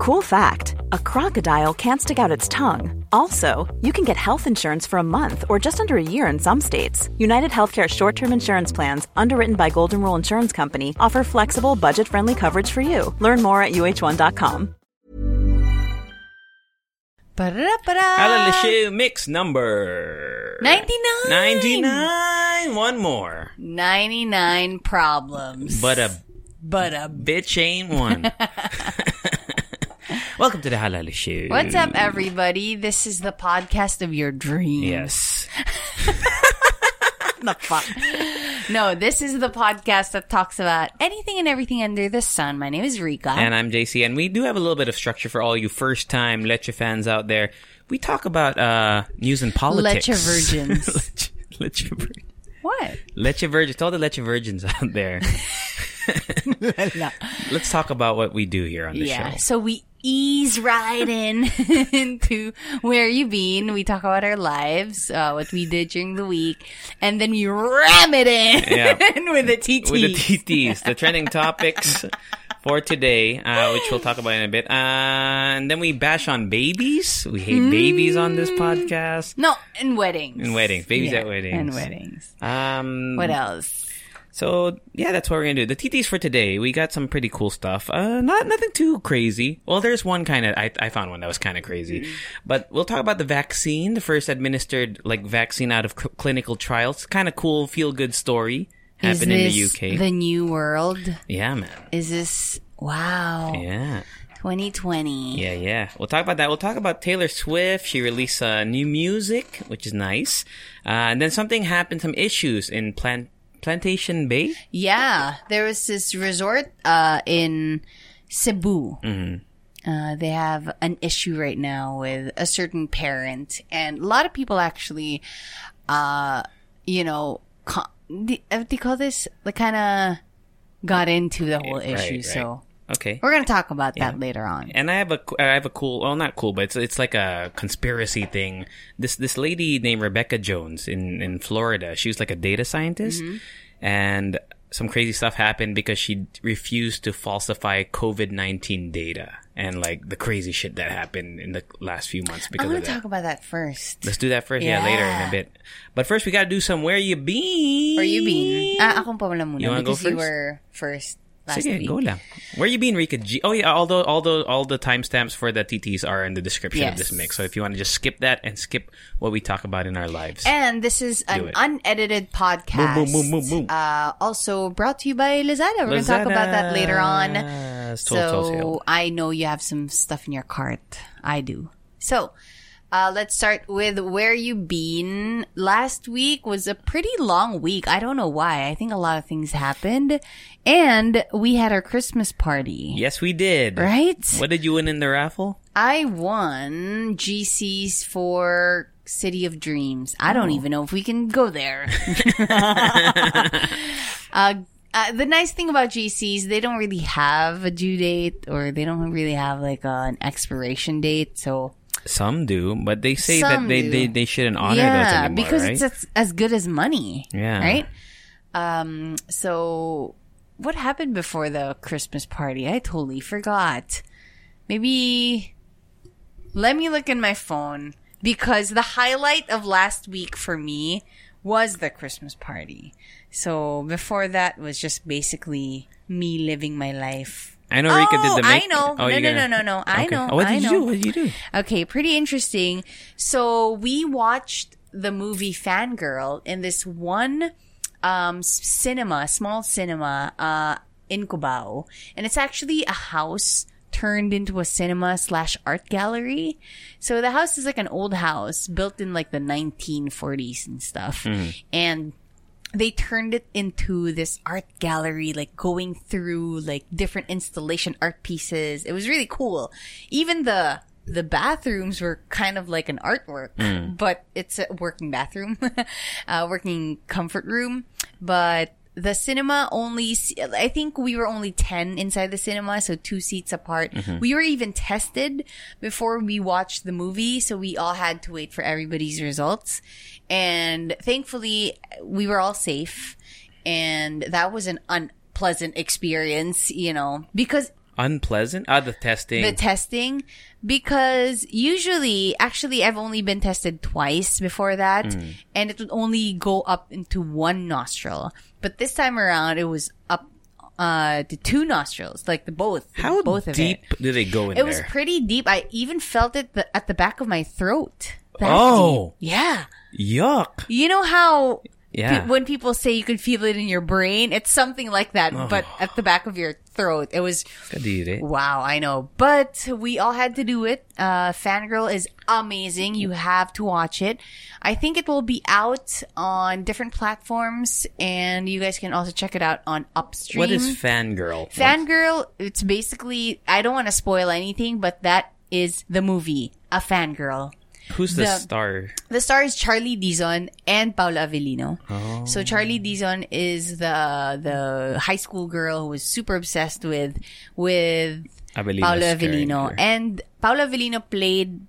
Cool fact a crocodile can't stick out its tongue. Also, you can get health insurance for a month or just under a year in some states. United Healthcare short term insurance plans, underwritten by Golden Rule Insurance Company, offer flexible, budget friendly coverage for you. Learn more at uhone.com. Para-para. Alalishu mix number 99. 99. One more. 99 problems. But a But a bitch ain't one. Welcome to the Halo Halo Show. What's up, everybody? This is the podcast of your dreams. Yes. The fuck. no, this is the podcast that talks about anything and everything under the sun. My name is Rika. And I'm JC, and we do have a little bit of structure for all you first time Leche fans out there. We talk about uh, news and politics. Leche virgins. Leche, Leche, vir- what? Leche virgins. All the Leche virgins out there. Let's talk about what we do here on the yeah. show. So we ease right in into where you've been. We talk about our lives, uh, what we did during the week, and then we ram it in Yeah. with the TT. With the TTs, the trending topics for today, uh, which we'll talk about in a bit. Uh, and then we bash on babies. We hate babies on this podcast. no, and weddings. And weddings. Babies Yeah, at weddings. And weddings. Um, What else? So yeah, that's what we're gonna do. The TTs for today, we got some pretty cool stuff. Uh, not nothing too crazy. Well, there's one kind of I I found one that was kind of crazy, but we'll talk about the vaccine, the first administered like vaccine out of cl- clinical trials. Kind of cool, feel good story happened in the UK. the new world? yeah, man. Is this wow? Yeah. 2020. Yeah, yeah. We'll talk about that. We'll talk about Taylor Swift. She released uh, new music, which is nice. Uh, and then something happened, some issues in Plant Plantation Bay. Yeah, there was this resort uh, in Cebu. Mm-hmm. Uh, they have an issue right now with a certain parent, and a lot of people actually, uh, you know, co- the- uh, they call this like kind of got into the whole Right, issue. right. So Okay. we're gonna talk about that later on. And I have a I have a cool well not cool but it's it's like a conspiracy thing. This this lady named Rebekah Jones in in Florida. She was like a data scientist and some crazy stuff happened because she refused to falsify COVID-19 data and like the crazy shit that happened in the last few months I because want of to talk about that first. Let's do that first. Yeah. later in a bit. But first we got to do some where you been. Where you been? Ah, akong pa wala muna You wanna go because you were first last Sige, week. go lang. Where you been, Rika G? Oh yeah, all the all the all the timestamps for the TTs are in the description of this mix. So if you want to just skip that and skip what we talk about in our lives. And this is an it. unedited podcast. Boom, boom, boom. Uh, also brought to you by Lazada. We're going to talk about that later on. Lazada's So total. I know you have some stuff in your cart. I do. So uh, let's start with where you been. Last week was a pretty long week. I don't know why. I think a lot of things happened. And we had our Christmas party. Yes, we did. Right? What did you win in the raffle? I won GCs for City of Dreams. I Oh. don't even know if we can go there. uh, uh, the nice thing about GCs, they don't really have a due date or they don't really have like uh, an expiration date. So Some do, but they say Some that they, do. they, they shouldn't honor those yeah, anymore, because right? it's as, as good as money. Yeah. Right? Um, so what happened before the Christmas party? I totally forgot. Maybe let me look in my phone because the highlight of last week for me was the Christmas party. So before that was just basically me living my life. I know Rika did Oh, the I know. Oh, No, no, gonna- no, no, no. I Okay. know. Oh, what I did you know. do? What did you do? Okay, pretty interesting. So we watched the movie Fangirl in this one um, cinema, small cinema uh, in Cubao, and it's actually a house turned into a cinema slash art gallery. So the house is like an old house built in like the 1940s and stuff, and they turned it into this art gallery, like going through like different installation art pieces. It was really cool. Even the the bathrooms were kind of like an artwork, but it's a working bathroom, uh, working comfort room. But the cinema only, i think we were only 10 inside the cinema, so two seats apart. Mm-hmm. We were even tested before we watched the movie, so we all had to wait for everybody's results. And thankfully, we were all safe. And that was an unpleasant experience, you know, because Unpleasant? Ah, the testing. the testing because usually actually I've only been tested twice before that Mm. and it would only go up into one nostril but this time around it was up uh to two nostrils like the both How both of deep it do they go in it was there? pretty deep I even felt it the, at the back of my throat Oh. deep. yeah Yuck. you know how Yeah. pe- when people say you can feel it in your brain it's something like that but Oh. at the back of your throat it was Kadiri. Wow, I know. But we all had to do it. Uh, Fangirl is amazing. You have to watch it. I think it will be out on different platforms and you guys can also check it out on Upstream. What is fangirl? Fangirl? It's basically, I don't want to spoil anything, but that is the movie, A Fangirl. Who's the, the- star? The star is Charlie Dizon and Paulo Avelino. Oh. So Charlie Dizon is the the high school girl who was super obsessed with with Avelino's Paulo Avelino, character. and Paulo Avelino played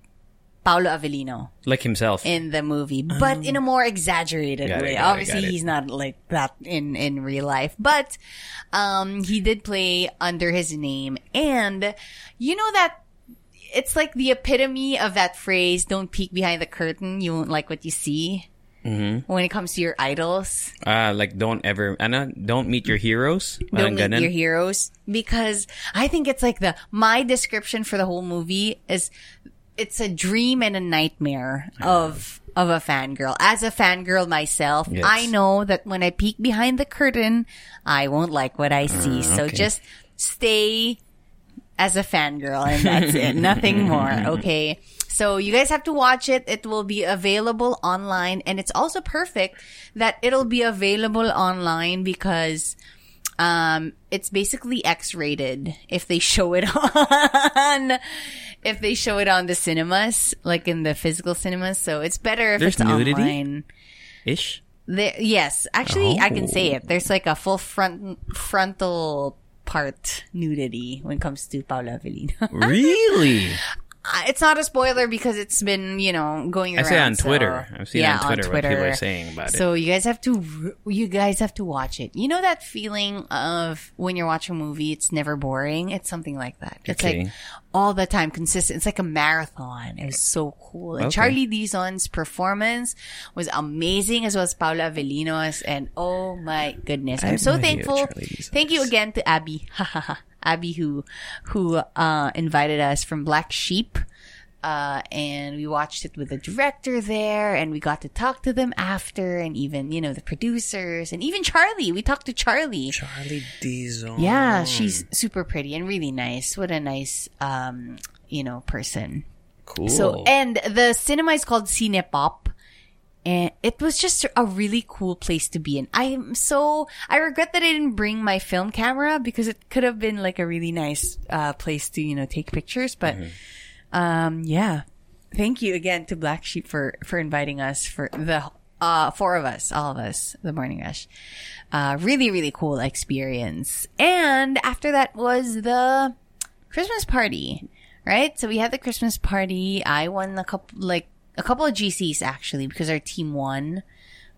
Paulo Avelino Like himself. in the movie, but in a more exaggerated it, way. it, Obviously, he's not like that in in real life, but um, he did play under his name, and you know that. It's like the epitome of that phrase, don't peek behind the curtain, you won't like what you see. Mm-hmm. When it comes to your idols, Ah, like don't ever, ano, don't meet your heroes. don't meet ganun. your heroes because I think it's like the my description for the whole movie is it's a dream and a nightmare of of a fangirl. As a fangirl myself, Yes. I know that when I peek behind the curtain, I won't like what I see. so Ah, okay. just stay as a fangirl and that's it. Nothing more. Okay. So you guys have to watch it. It will be available online and it's also perfect that it'll be available online because um it's basically X-rated if they show it on if they show it on the cinemas, like in the physical cinemas. So it's better if There's it's nudity? online. Ish. There, yes, actually, I can say Oh. it. There's like a full front frontal part nudity when it comes to Paulo Avelino. Really? It's not a spoiler because it's been you know going Around, I see on so- Twitter. I've seen yeah, on Twitter, what people are saying about it. So you guys have to you guys have to watch it. You know that feeling of when you're watching a movie, it's never boring. It's something like that. It's like all the time, consistent. It's like a marathon. It was so cool. And Okay. Charlie Dizon's performance was amazing, as well as Paulo Avelino's. And oh my goodness, I'm so thankful. what Charlie Dizon Thank you again to Abby, Abby who who uh, invited us from Black Sheep. Uh, and we watched it with the director there and we got to talk to them after and even, you know, the producers and even Charlie. We talked to Charlie. Charlie Dizon. Yeah, she's super pretty and really nice. What a nice, um, you know, person. cool. So, and the cinema is called Cinepop. And it was just a really cool place to be in. I'm so, I regret that I didn't bring my film camera because it could have been like a really nice, uh, place to, you know, take pictures. But, um, yeah. Thank you again to Black Sheep for, for inviting us for the, uh, four of us, all of us, the Morning Rush. Uh, really, really cool experience. And after that was the Christmas party, right? So we had the Christmas party. I won a couple, like, a couple of GCs actually because our team won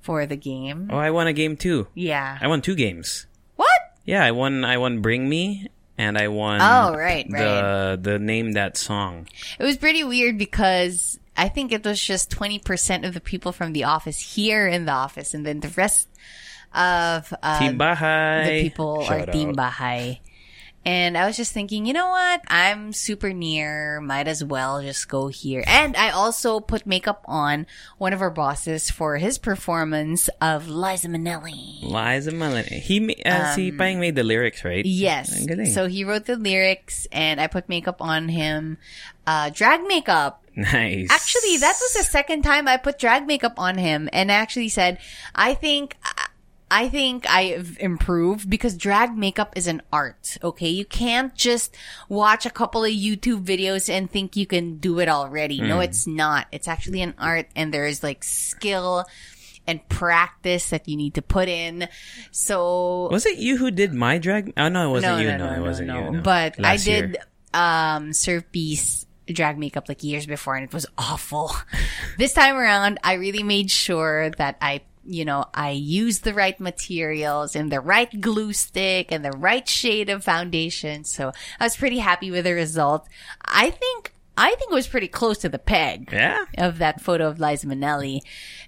for the game. oh, I won a game too. Yeah. I won two games. What? Yeah, I won. I won Bring Me, and I won. Oh, right, right. The the name that song. It was pretty weird because I think it was just 20% of the people from the office here in the office and then the rest of uh, Team Bahay. the people are Shout Team out. Bahay. And I was just thinking, you know what? I'm super near. Might as well just go here. And I also put makeup on one of our bosses for his performance of Liza Minnelli. Liza Minnelli. He uh, si Pang made the lyrics, right? Um, Yes. So he wrote the lyrics and I put makeup on him. Uh, drag makeup. nice. Actually, that was the second time I put drag makeup on him and I actually said, I think, I think I've improved because drag makeup is an art. Okay. You can't just watch a couple of YouTube videos and think you can do it already. No, it's not. It's actually an art and there is like skill and practice that you need to put in. So Was it you who did my drag? Oh no, it wasn't no, you. no, No, no, it wasn't no, you. But Last I did year. um serve piece drag makeup like years before and it was awful. this time around, I really made sure that I you know, I used the right materials and the right glue stick and the right shade of foundation. So I was pretty happy with the result. I think, I think it was pretty close to the peg Yeah. of that photo of Liza Minnelli.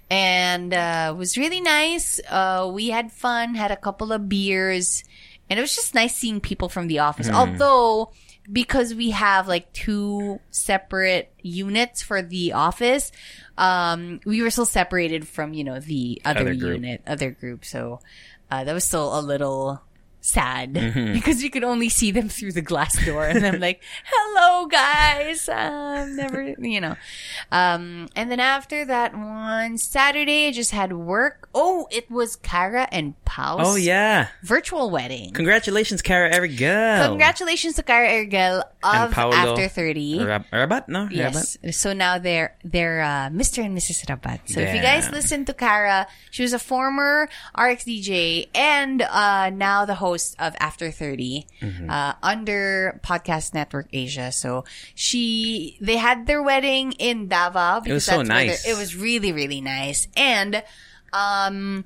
And uh, it was really nice. Uh, we had fun, had a couple of beers, and it was just nice seeing people from the office. Although, because we have like two separate units for the office, um, we were still separated from, you know, the other, Other unit, other group. So uh, that was still a little sad Mm-hmm. because you could only see them through the glass door and I'm like, hello guys. Um, never, you know. Um, and then after that one Saturday, I just had work. Oh, it was Kara and Pau's Oh yeah. virtual wedding. Congratulations, Kara Erigel. Congratulations to Kara Ergel of After 30. Rab- Rabat, no? Yes. So now they're they're uh, Mr. and Mrs. Rabat. So if you guys listen to Kara, she was a former RX DJ and uh, now the host of After 30 Mm-hmm. uh, under Podcast Network Asia. So she they had their wedding in Davao because was so nice. It was really really nice and um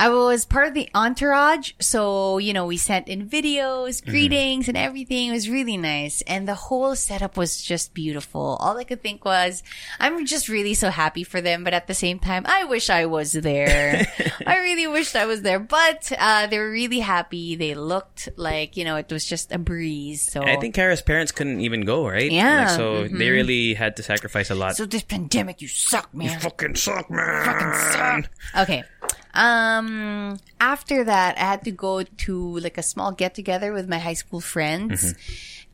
I was part of the entourage, so you know we sent in videos, Mm-hmm. greetings, and everything. It was really nice, and the whole setup was just beautiful. All I could think was, I'm just really so happy for them, but at the same time, I wish I was there. I really wished I was there, but uh, they were really happy. They looked like you know it was just a breeze. So I think Kara's parents couldn't even go, right? Yeah, Like, so they really had to sacrifice a lot. so this pandemic, you suck, man. You fucking suck, man. You fucking suck. Okay. Um, after that, I had to go to like a small get together with my high school friends.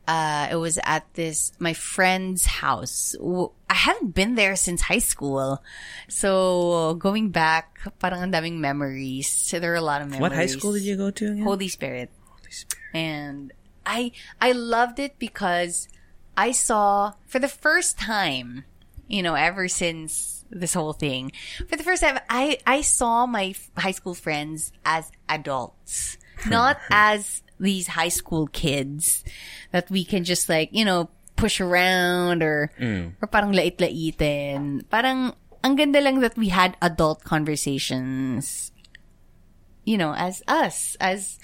Uh, it was at this, my friend's house. I haven't been there since high school. So going back, parang ang daming memories. So there are a lot of memories. What high school did you go to again? Holy Spirit. And I I loved it because I saw for the first time, you know, ever since this whole thing, for the first time I I saw my f- high school friends as adults, hmm. not as these high school kids that we can just like, you know, push around or hmm. or parang lait-laitin. Parang ang ganda lang that we had adult conversations you know, as us, as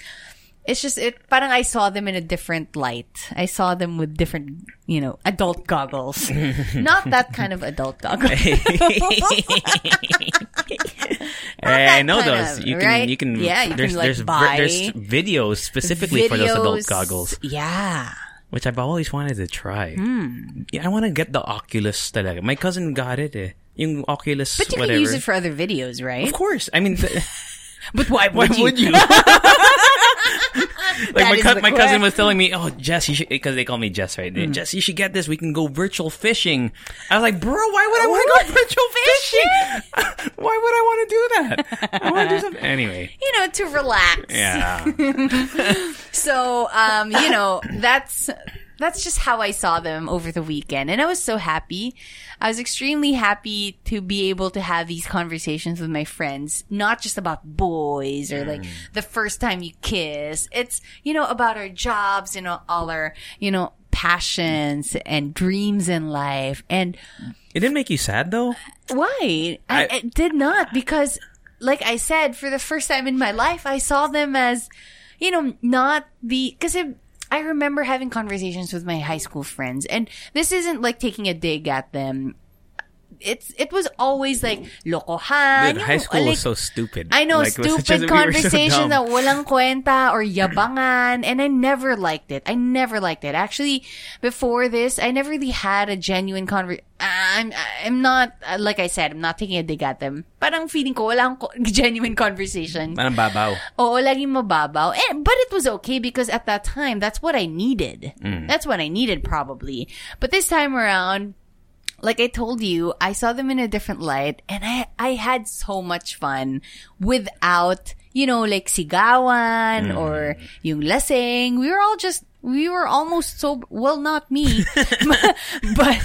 it's just it. Parang I saw them in a different light. I saw them with different, you know, adult goggles. Not that kind of adult goggles. Hey, I know those. of, you can, right? you can. Yeah, you there's, can, like, there's, buy there's videos specifically for those adult goggles, Yeah. which I've always wanted to try. Hmm. Yeah, I want to get the Oculus. Talaga. My cousin got it. Eh. Yung Oculus, But you whatever. can use it for other videos, right? of course. I mean, th- But why why would you? would you? like my, the my cousin was telling me, "Oh, Jess, you should," because they call me Jess, right? Hmm. Jess, you should get this. We can go virtual fishing. I was like, "Bro, why would I want to go virtual fishing? why would I want to do that? I want to do something anyway." You know, to relax. Yeah, So, um, you know, that's that's just how I saw them over the weekend, and I was so happy. I was extremely happy to be able to have these conversations with my friends, not just about boys or like mm. the first time you kiss. It's you know about our jobs, you know, all our you know passions and dreams in life, and it didn't make you sad though. why? I, it did not because, like I said, for the first time in my life, I saw them as, you know, not the because I remember having conversations with my high school friends, and this isn't like taking a dig at them. It's it was always like lokohan. Dude, high school like, was so stupid. I know Like, stupid a- we so that walang kwenta or yabangan, and I never liked it. I never liked it. Actually, before this, I never really had a genuine conver. I'm I'm not uh, like I said. I'm not taking a dig at them. Parang feeling ko walang genuine conversation. Parang babaw. Oo, laging mababaw. Eh, but it was okay because at that time, that's what I needed. That's what I needed probably. But this time around, like I told you, I saw them in a different light and I, I had so much fun without, you know, like sigawan or yung lasing. We were all just, we were almost so, well, not me, but,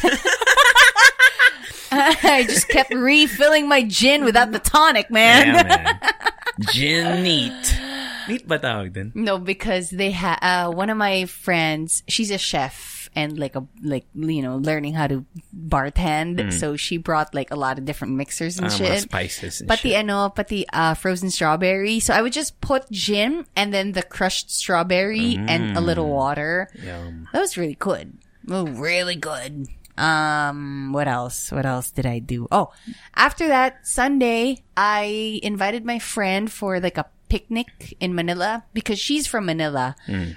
I just kept refilling my gin without the tonic, man. Yeah, man. Gin neat. Neat ba tawag din? No, because they had uh, one of my friends. She's a chef, and like a like you know learning how to bartend. So she brought like a lot of different mixers and mga shit. spices and But the shit. ano, but the uh, frozen strawberry. So I would just put gin and then the crushed strawberry and a little water. Yum. That was really good. Oh, really good. Um, what else? What else did I do? Oh, after that Sunday, I invited my friend for like a picnic in Manila because she's from Manila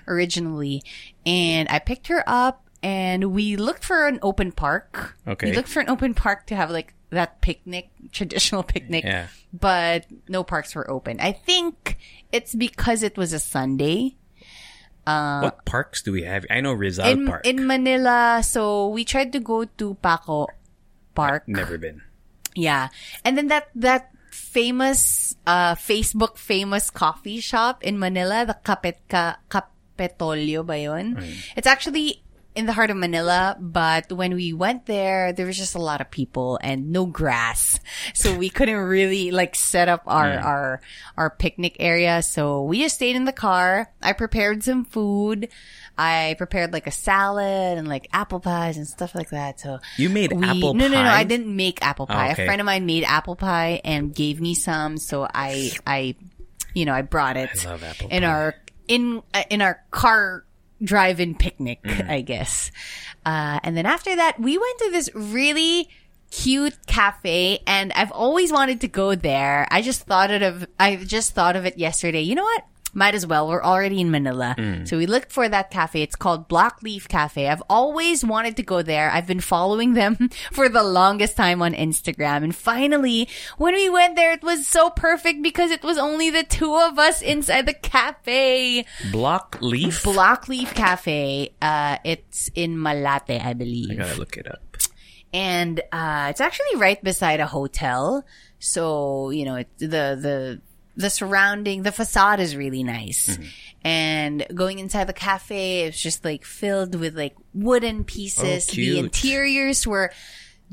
originally, and I picked her up and we looked for an open park. Okay. We looked for an open park to have like that picnic, traditional picnic. Yeah. But no parks were open. I think it's because it was a Sunday. what parks do we have? I know Rizal in Park. in Manila, so we tried to go to Paco Park. Never been. Yeah. And then that that famous uh Facebook famous coffee shop in Manila, the Capet Capetolio ba yun? It's actually in the heart of Manila, but when we went there, there was just a lot of people and no grass. So we couldn't really like set up our our our picnic area. So we just stayed in the car. I prepared some food. I prepared like a salad and like apple pies and stuff like that. So You made we, apple pie? no, no, no. I didn't make apple Oh, pie. okay. A friend of mine made apple pie and gave me some, so I, I, you know, I brought it I love apple in pie. our in uh, in our car drive-in picnic, Mm. I guess. Uh, and then after that, we went to this really cute cafe, and I've always wanted to go there. I just thought it of I just thought of it yesterday. You know what? Might as well. We're already in Manila. Mm. So we looked for that cafe. It's called Bloc Leaf Cafe. I've always wanted to go there. I've been following them for the longest time on Instagram. And finally, when we went there, it was so perfect because it was only the two of us inside the cafe. Bloc Leaf? Bloc Leaf Cafe. Uh, it's in Malate, I believe. I gotta look it up. and uh, it's actually right beside a hotel. So you know, it, the the the surrounding, the facade is really nice. Mm-hmm. And going inside the cafe, it's just like filled with like wooden pieces. Oh, the interiors were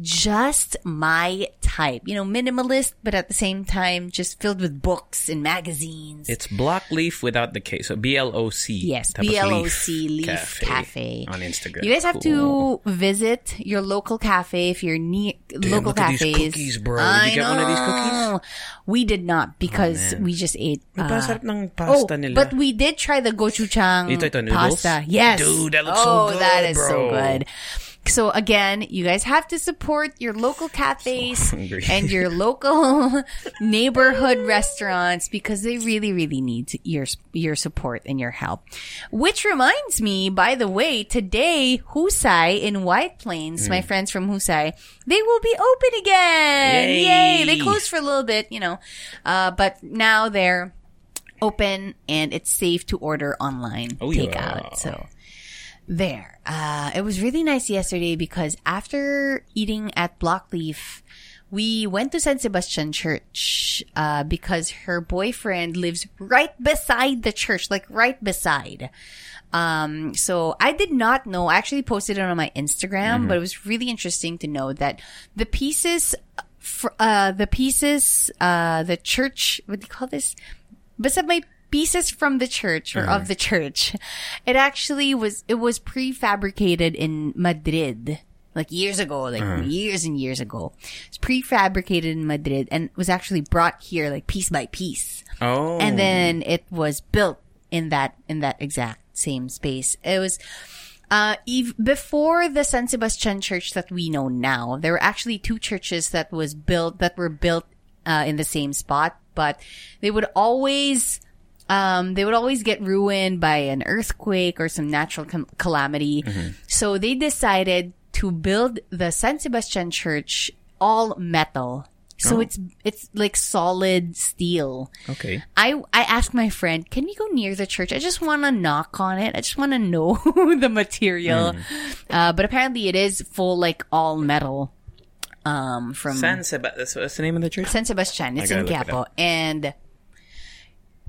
just my type. You know, minimalist, but at the same time, just filled with books and magazines. It's Block Leaf without the K. So B L O C. Yes, BLOC Leaf Cafe. On Instagram. You guys have Cool. to visit your local cafe if you're near local look at these cafes. cookies, bro. Did I you get one of these cookies? Oh, know. We did not because we just ate. Ang uh, sarap ng oh, pasta nila. but we did try the gochujang Ito, ito, noodles? pasta. Yes, Dude, that looks so good. oh, good, that is so good. So again, you guys have to support your local cafes hungry. and your local neighborhood restaurants because they really, really need your your support and your help. Which reminds me, by the way, today Husay in White Plains, Mm. my friends from Husay, they will be open again. Yay. They closed for a little bit, you know, uh, but now they're open and it's safe to order online Oh, takeout. yeah. So there. Uh, it was really nice yesterday because after eating at Blocleaf, we went to San Sebastian Church uh, because her boyfriend lives right beside the church, like right beside. Um, so I did not know. I actually posted it on my Instagram, but it was really interesting to know that the pieces, fr- uh, the pieces, uh, the church, what do you call this? Basta may pieces from the church or of the church. It actually was, it was prefabricated in Madrid. Like years ago, like years and years ago. It's prefabricated in Madrid and was actually brought here like piece by piece. Oh. And then it was built in that, in that exact same space. It was, uh, ev- before the San Sebastian church that we know now, there were actually two churches that was built, that were built, uh, in the same spot, but they would always, um, they would always get ruined by an earthquake or some natural com- calamity. So they decided to build the San Sebastian church all metal. So Oh. it's, it's like solid steel. Okay. I I asked my friend, "Can we go near the church? I just want to knock on it. I just want to know the material." Uh, but apparently, it is full like all metal. Um, from San Seba- that's what's the name of the church? San Sebastian. It's in gotta it and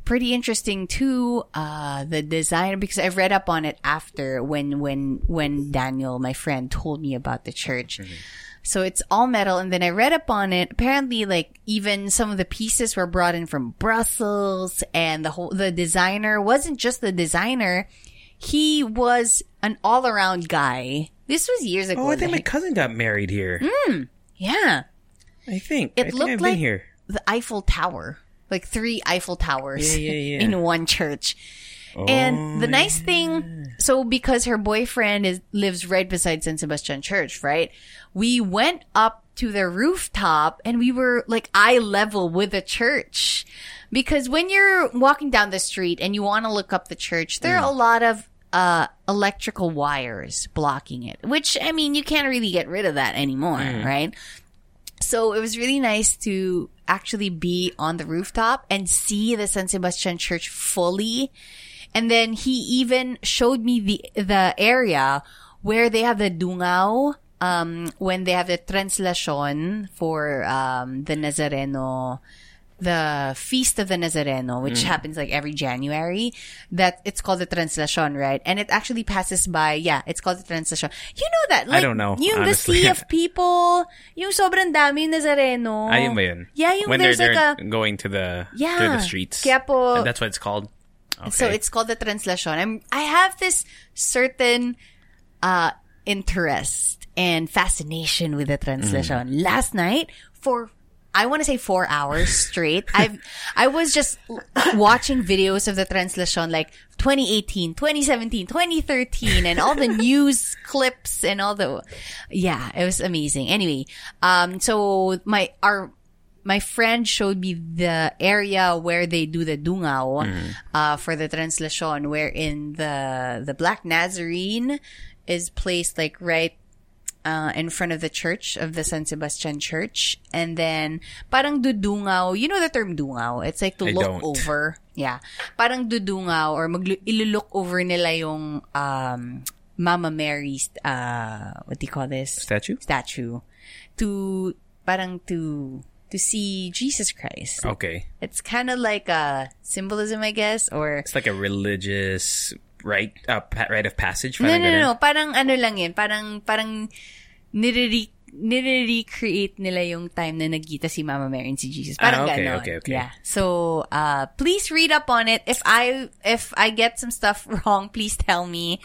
pretty interesting too. Uh, the designer because I've read up on it after when when when Daniel, my friend, told me about the church. Mm-hmm. So it's all metal, and then I read up on it. Apparently, like even some of the pieces were brought in from Brussels, and the whole the designer wasn't just the designer. he was an all-around guy. This was years ago. Oh, I think my cousin got married here. yeah. I think. It I think looked I've like the Eiffel Tower, like three Eiffel Towers Yeah, yeah, yeah. in one church. and the nice thing, so because her boyfriend is lives right beside San Sebastian Church, right? We went up to the rooftop and we were like eye level with the church. Because when you're walking down the street and you want to look up the church, there are a lot of uh electrical wires blocking it, which I mean, you can't really get rid of that anymore, right? So it was really nice to actually be on the rooftop and see the San Sebastian Church fully. And then he even showed me the the area where they have the dungaw, um, when they have the translation for um, the Nazareno, the Feast of the Nazareno, which happens like every January. That it's called the translation, right? And it actually passes by. Yeah, it's called the translation. You know that? Like, I don't know, Yung the sea of people, yung sobrang dami Nazareno. Ayun ba yun? Yeah, yung when they're, there's like they're a going to the Yeah. through the streets. Kaya po- And that's what it's called. Okay. So it's called the translation. I'm I have this certain uh interest and fascination with the translation. Mm. Last night for I want to say 4 hours straight. I've I was just watching videos of the translation like 2018, 2017, 2013 and all the news clips and all the yeah, it was amazing. Anyway, um so my our my friend showed me the area where they do the dungaw uh, for the translation, wherein the the Black Nazarene is placed like right uh, in front of the church of the San Sebastian Church, and then parang dudungaw. You know the term dungaw? It's like to I look don't. over. Yeah, parang dudungaw or mag ilulok over nila yung um, Mama Mary's uh, what do you call this? statue. statue to parang to to see Jesus Christ. Okay, It's kind of like a symbolism, I guess, or it's like a religious right uh, rite of passage. no, no, no, no. Parang ano lang yun. Parang parang nire- nire-recreate nila yung time na nagkita si Mama Mary and si Jesus. Parang Ah, okay, ganon. okay, okay. Yeah. So, uh, please read up on it. If I, if I get some stuff wrong, please tell me.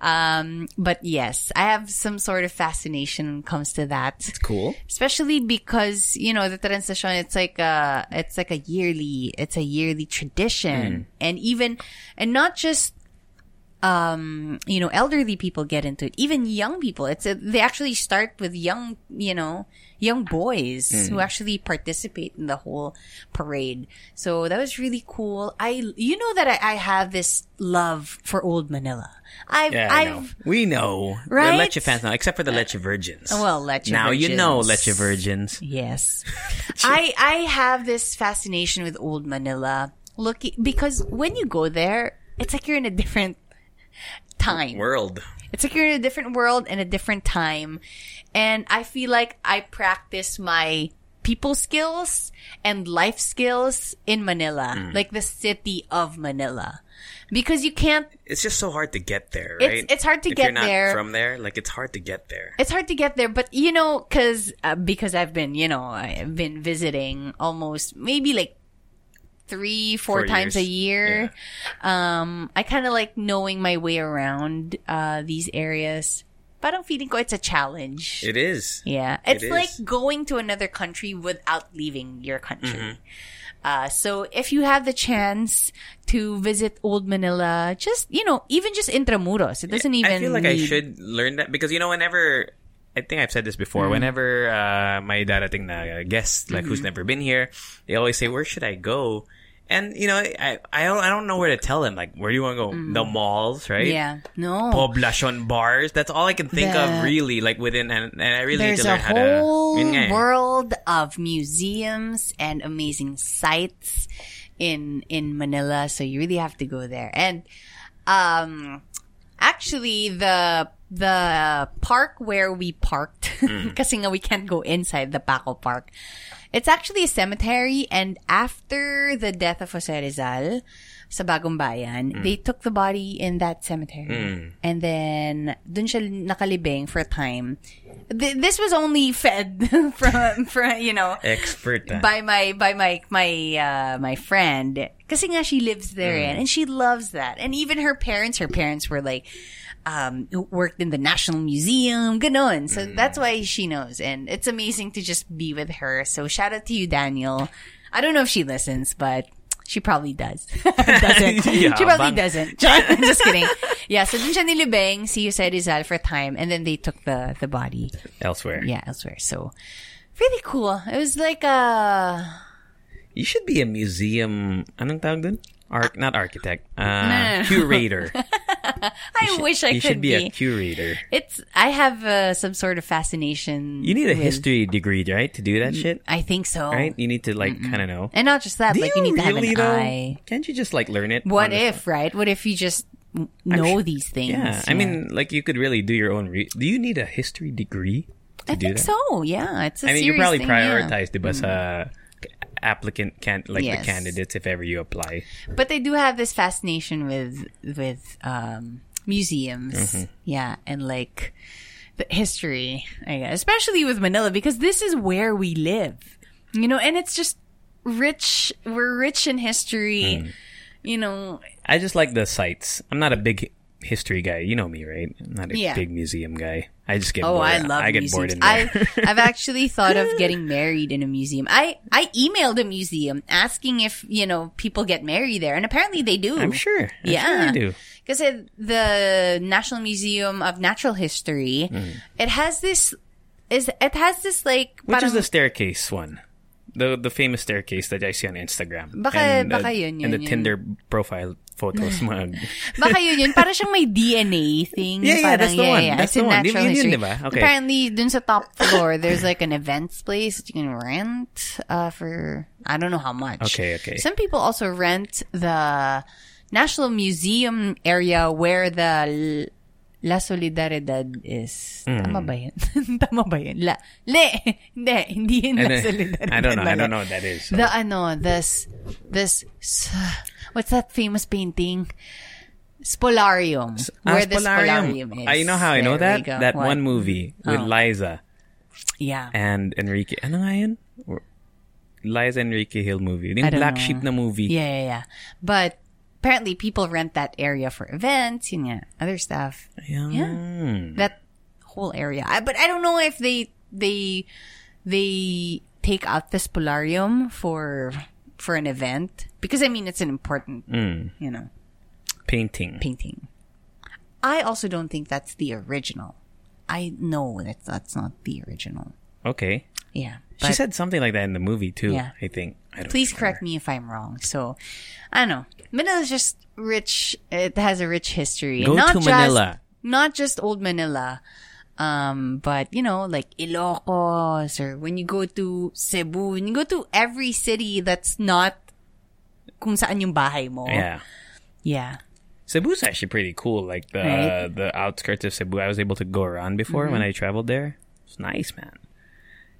Um, but yes, I have some sort of fascination when it comes to that. It's cool. especially because you know the transition it's like a it's like a yearly it's a yearly tradition and even and not just um you know elderly people get into it even young people it's a, they actually start with young you know young boys who actually participate in the whole parade so that was really cool i you know that i, I have this love for old manila i've Yeah, I know. We know. Right? The Leche fans know, except for the Leche virgins. well Leche now you know Virgins. Leche virgins. Yes. I I have this fascination with old Manila. Looking because when you go there, it's like you're in a different time. World. It's like you're in a different world and a different time. And I feel like I practice my people skills and life skills in Manila, Hmm. like the city of Manila. Because you can't It's just so hard to get there, It's- right? it's hard to if get you're not there. from there. Like it's hard to get there. it's hard to get there, but you know, cause, uh, because I've been, you know, I've been visiting almost maybe like three, four, Four times a years. year. Um, I kind of like knowing my way around, uh, these areas. Parang feeling ko it's a challenge. It is. yeah. it It's like is. going to another country without leaving your country. Mm-hmm. Uh, so if you have the chance to visit Old Manila, just, you know, even just Intramuros, it doesn't even I feel like I should learn that because you know whenever I think I've said this before. Mm. Whenever uh, my darating na guest like Mm-hmm. who's never been here, they always say, "Where should I go?" And you know, I I don't I don't know where to tell them. Like, where do you want to go? The malls, right? Mm. Yeah. No. Poblacion bars. That's all I can think The- of really. Like within, and, and I really There's need to a learn how to. whole Yun nga eh. world of museums and amazing sites in in Manila, so you really have to go there. And um, actually, the the park where we parked, Mm. kasi nga we can't go inside the Paco Park. It's actually a cemetery, and after the death of Jose Rizal sa Bagong Bayan, Mm. they took the body in that cemetery. And then, dun siya nakalibing for a time. th- this was only fed from from you know Expert. ah. by my by my my uh my friend kasi nga she lives there Mm. and she loves that and even her parents her parents were like um worked in the National Museum ganon so Mm. that's why she knows and it's amazing to just be with her so shout out to you Daniel I don't know if she listens but she probably does. doesn't. Yeah, she probably bang. doesn't. Just kidding. Yeah, so dun siya nilibeng, si Jose Rizal for time, and then they took the the body Elsewhere. yeah, elsewhere. So really cool. It was like a You should be a museum. Anong tawag dun? Arc, not architect. Uh, No, no, no. Curator. I wish I you could should be, a curator. It's I have uh, some sort of fascination. You need a with- history degree, right, to do that mm, shit? I think so. Right? You need to like kind of know. And not just that, Do like you need to have really an eye. Can't you just like learn it? What on the- if, right? What if you just know these things? Yeah, I mean, like you could really do your own. Re- do you need a history degree I to do think that? so. Yeah, it's a I mean, you probably thing, yeah. prioritize diba, sa mm-hmm. uh, applicant can like Yes. the candidates if ever you apply. But they do have this fascination with with um, museums, Mm-hmm. yeah, and like the history, I guess, especially with Manila because this is where we live, you know, and it's just rich. We're rich in history, Mm. you know. I just like the sites. I'm not a big history guy. You know me, right? I'm not a Yeah. big museum guy. I just get Oh, bored. I love I get bored museums. in there. I I've actually thought of getting married in a museum. I I emailed a museum asking if you know people get married there, and apparently they do. I'm sure. I'm Yeah. sure you do. Because the National Museum of Natural History, it has this is it has this like Mm. Which is the staircase one? The the famous staircase that I see on Instagram. Baka- and, baka yun, and the yun. Tinder profile photos. mga, baka yun yun para siyang may DNA thing. Yeah, yeah, that's the one. That's the one. Natural yun yun, history. di ba? Okay. Apparently, dun sa top floor, there's like an events place that you can rent uh, for I don't know how much. Okay, okay. Some people also rent the National Museum area where the La Solidaridad is. Hmm. Tama ba yun? Tama ba yun? La, le, hindi, hindi yun La Solidaridad. I don't know. I don't know what that is. so. The ano, this, this, what's that famous painting? Spolarium. Ah, Where the Spolarium is. I know how I know There that. That What? one movie with Oh. Liza Yeah. and Enrique. Ano nga yun? Liza Enrique Gil movie. Yung Black know. Sheep na movie. Yeah, yeah, yeah. But apparently people rent that area for events, and nga, other stuff. Yeah. That whole area. I, but I don't know if they, they, they take out the Spolarium for, for an event. Because I mean, it's an important, Mm. you know, Painting. painting. I also don't think that's the original. I know that that's not the original. Okay. Yeah. she said something like that in the movie too. Yeah. I think. I don't please remember. correct me if I'm wrong. So, I don't know. Manila's just rich. It has a rich history. Go not to just, Manila. Not just old Manila. Um, but you know, like Ilocos or when you go to Cebu, when you go to every city that's not kung saan yung bahay mo. Yeah. Yeah. Cebu's actually pretty cool. Like the Right? Mm-hmm. the outskirts of Cebu, I was able to go around before when I traveled there. It's nice, man.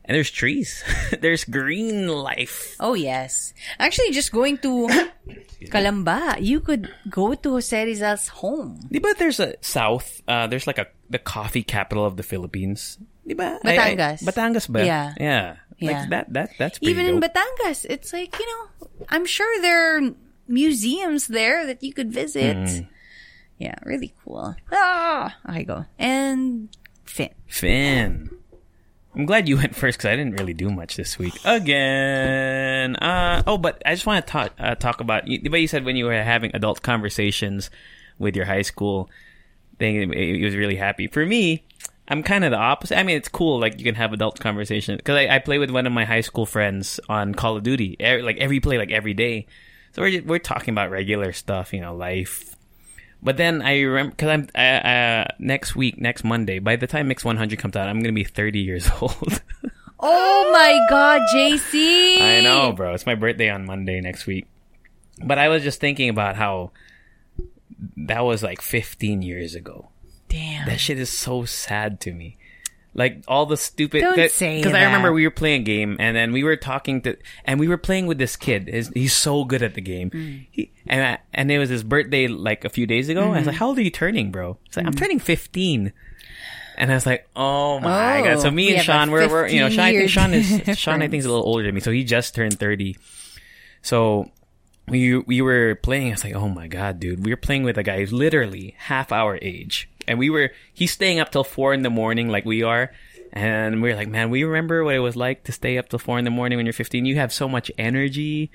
And there's trees. there's green life. Oh yes. Actually, just going to Calamba, you could go to Jose Rizal's home. Ba there's a south, uh, there's like a, the coffee capital of the Philippines. Di ba? I- I- Batangas. Batangas ba? Yeah. Yeah. Yeah. Like that, that, that's Even in. Batangas, it's like, you know, I'm sure there are museums there that you could visit. Hmm. Yeah, really cool. Ah, I go. And Finn. Finn. I'm glad you went first because I didn't really do much this week. Again. Uh, oh, but I just want to talk uh, talk about. You, but you said when you were having adult conversations with your high school thing, it, was really happy. For me, I'm kind of the opposite. I mean, it's cool. Like you can have adult conversations because I, I play with one of my high school friends on Call of Duty. Every, like every play, like every day. So we're we're talking about regular stuff, you know, life, but then I remember because I'm uh, uh, next week, next Monday. By the time Mix 100 comes out, I'm gonna be 30 years old. Oh my god, JC! I know, bro. It's my birthday on Monday next week. But I was just thinking about how that was like 15 years ago. Damn. That shit is so sad to me. Like all the stupid. Don't say Because I remember we were playing a game and then we were talking to, and we were playing with this kid. His, he's so good at the game. Mm. He, and I, and it was his birthday like a few days ago. I was Mm-hmm. like, "How old are you turning, bro?" He's like, "I'm turning 15." And I was like, oh my Oh, god. So me and Sean, we're, we're you know, Sean, I think Sean is Sean. I think is a little older than me, so he just turned thirty. So we we were playing. I was like, oh my god, dude, we were playing with a guy who's literally half our age, and we were he's staying up till four in the morning like we are. And we were like, man, we remember what it was like to stay up till four in the morning when you're 15. You have so much energy.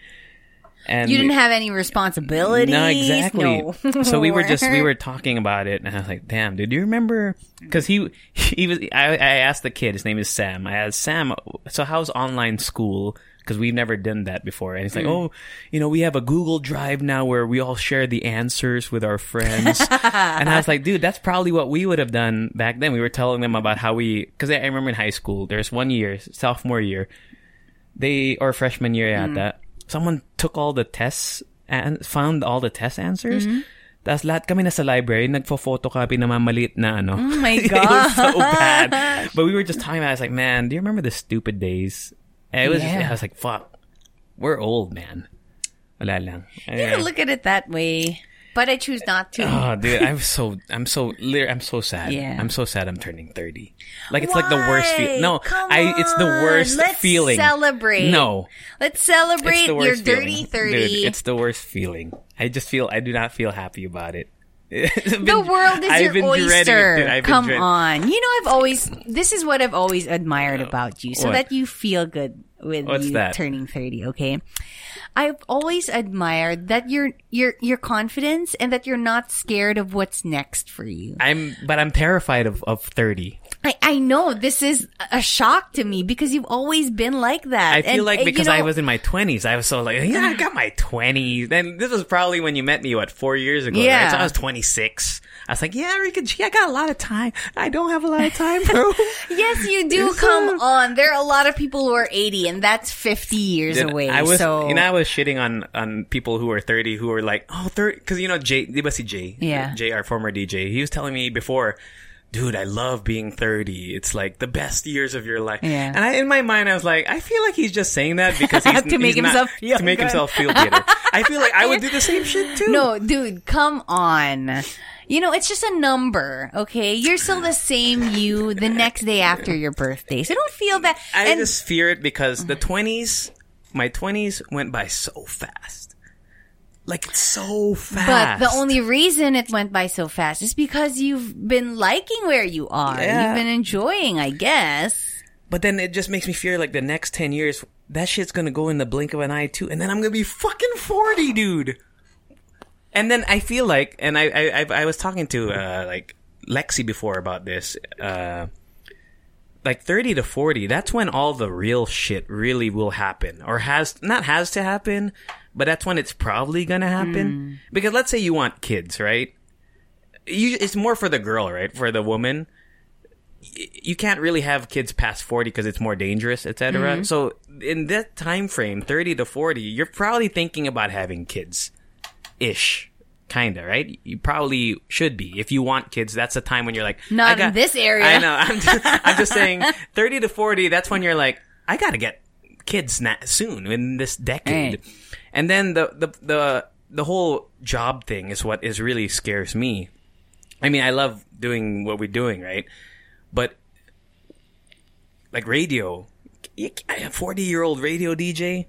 And You didn't have any responsibilities. no, exactly. No. so we were just we were talking about it, and I was like, "Damn, dude, do you remember?" Because he he was. I, I asked the kid. His name is Sam. I asked Sam, "So how's online school?" Because we've never done that before, and he's like, "Oh, you know, we have a Google Drive now where we all share the answers with our friends." and I was like, "Dude, that's probably what we would have done back then." We were telling them about how we, because I remember in high school, there's one year, sophomore year, they or freshman year Mm. that, someone took all the tests and found all the test answers. Mm-hmm. Tapos lahat kami nasa library, nagfo-photocopy na mamalit na ano. Oh my God. it was so bad. But we were just talking about it. I was like, man, do you remember the stupid days? And it was, Yeah. I was like, fuck. We're old, man. Wala lang. You Anyway. can look at it that way, but I choose not to. Oh, dude, I'm so, I'm so, I'm so sad. Yeah. I'm so sad I'm turning 30. Like, it's like the worst Why? feel. No, Come I, it's the worst let's feeling. celebrate. No. Let's celebrate your dirty feeling. 30. Dude, it's the worst feeling. I just feel, I do not feel happy about it. The world is I've your been oyster. Been Come on. You know, I've always, this is what I've always admired about you so What? that you feel good with What's you that? turning 30, okay? I've always admired that your your your confidence and that you're not scared of what's next for you. I'm, but I'm terrified of, of 30. I, I know this is a shock to me because you've always been like that. I feel And, like uh, you because I was in my 20s, I was so like, yeah, I got my 20s. And this was probably when you met me, what, four years ago, Yeah. right? So I was 26. I was like, yeah, Rika G, I got a lot of time. I don't have a lot of time, bro. Yes, you do. Come on. There are a lot of people who are 80 and that's 50 years Then away. I was, so and I was shitting on, on people who are 30 who were like, oh, 30, cause you know, Jay, ba si Jay? Yeah. Jay, our former DJ, he was telling me before, dude, I love being 30. It's like the best years of your life. Yeah. And I, in my mind, I was like, I feel like he's just saying that because he's, To make he's not- himself feel to make good. himself feel better. I feel like I would do the same shit too. No, dude, come on. You know, it's just a number, okay? You're still the same you the next day after your birthday. So don't feel bad. I and just fear it because the 20s, my 20s went by so fast. Like, it's so fast. but the only reason it went by so fast is because you've been liking where you are. Yeah. You've been enjoying, I guess. But then it just makes me fear like the next 10 years, that shit's gonna go in the blink of an eye too. And then I'm gonna be fucking 40, dude. And then I feel like, and I, I, I, I was talking to, uh, like, Lexi before about this, uh, like 30 to 40, that's when all the real shit really will happen. Or has, not has to happen, but that's when it's probably gonna happen. Mm. Because let's say you want kids, right? You, it's more for the girl, right? For the woman you can't really have kids past 40 because it's more dangerous, etc. Mm-hmm. So in that time frame, 30 to 40, you're probably thinking about having kids. Ish. Kinda, right? You probably should be. If you want kids, that's the time when you're like, Not I got- in this area. I know. I'm just, I'm just saying 30 to 40, that's when you're like, I gotta get kids na- soon in this decade. Right. And then the, the, the, the whole job thing is what is really scares me. I mean, I love doing what we're doing, right? But like radio, a forty-year-old radio DJ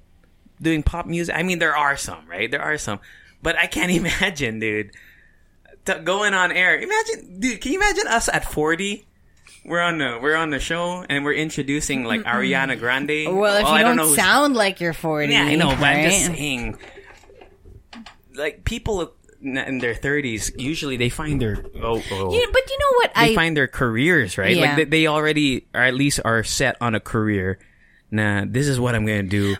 doing pop music. I mean, there are some, right? There are some, but I can't imagine, dude, going on air. Imagine, dude, can you imagine us at forty? We're on the we're on the show and we're introducing like Ariana Grande. Well, if Oh, you I don't, know who's- sound like you're 40. yeah, I know, but I'm just saying, like people in their thirties usually they find their oh, oh You- but you know what? they I find their careers, right? Yeah. Like they, they already, or at least are set on a career. Nah, this is what I'm gonna do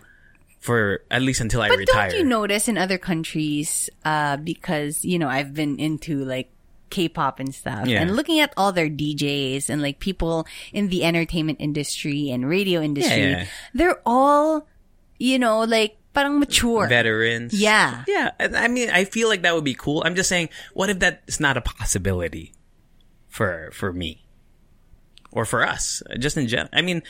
for at least until I retire. But don't you notice in other countries, uh, because, you know, I've been into like K-pop and stuff Yeah. and looking at all their DJs and like people in the entertainment industry and radio industry, Yeah, yeah. they're all, you know, like parang mature. Veterans, Yeah. yeah. I mean, I feel like that would be cool. I'm just saying, what if that's not a possibility for for me or for us? Just in general, I mean.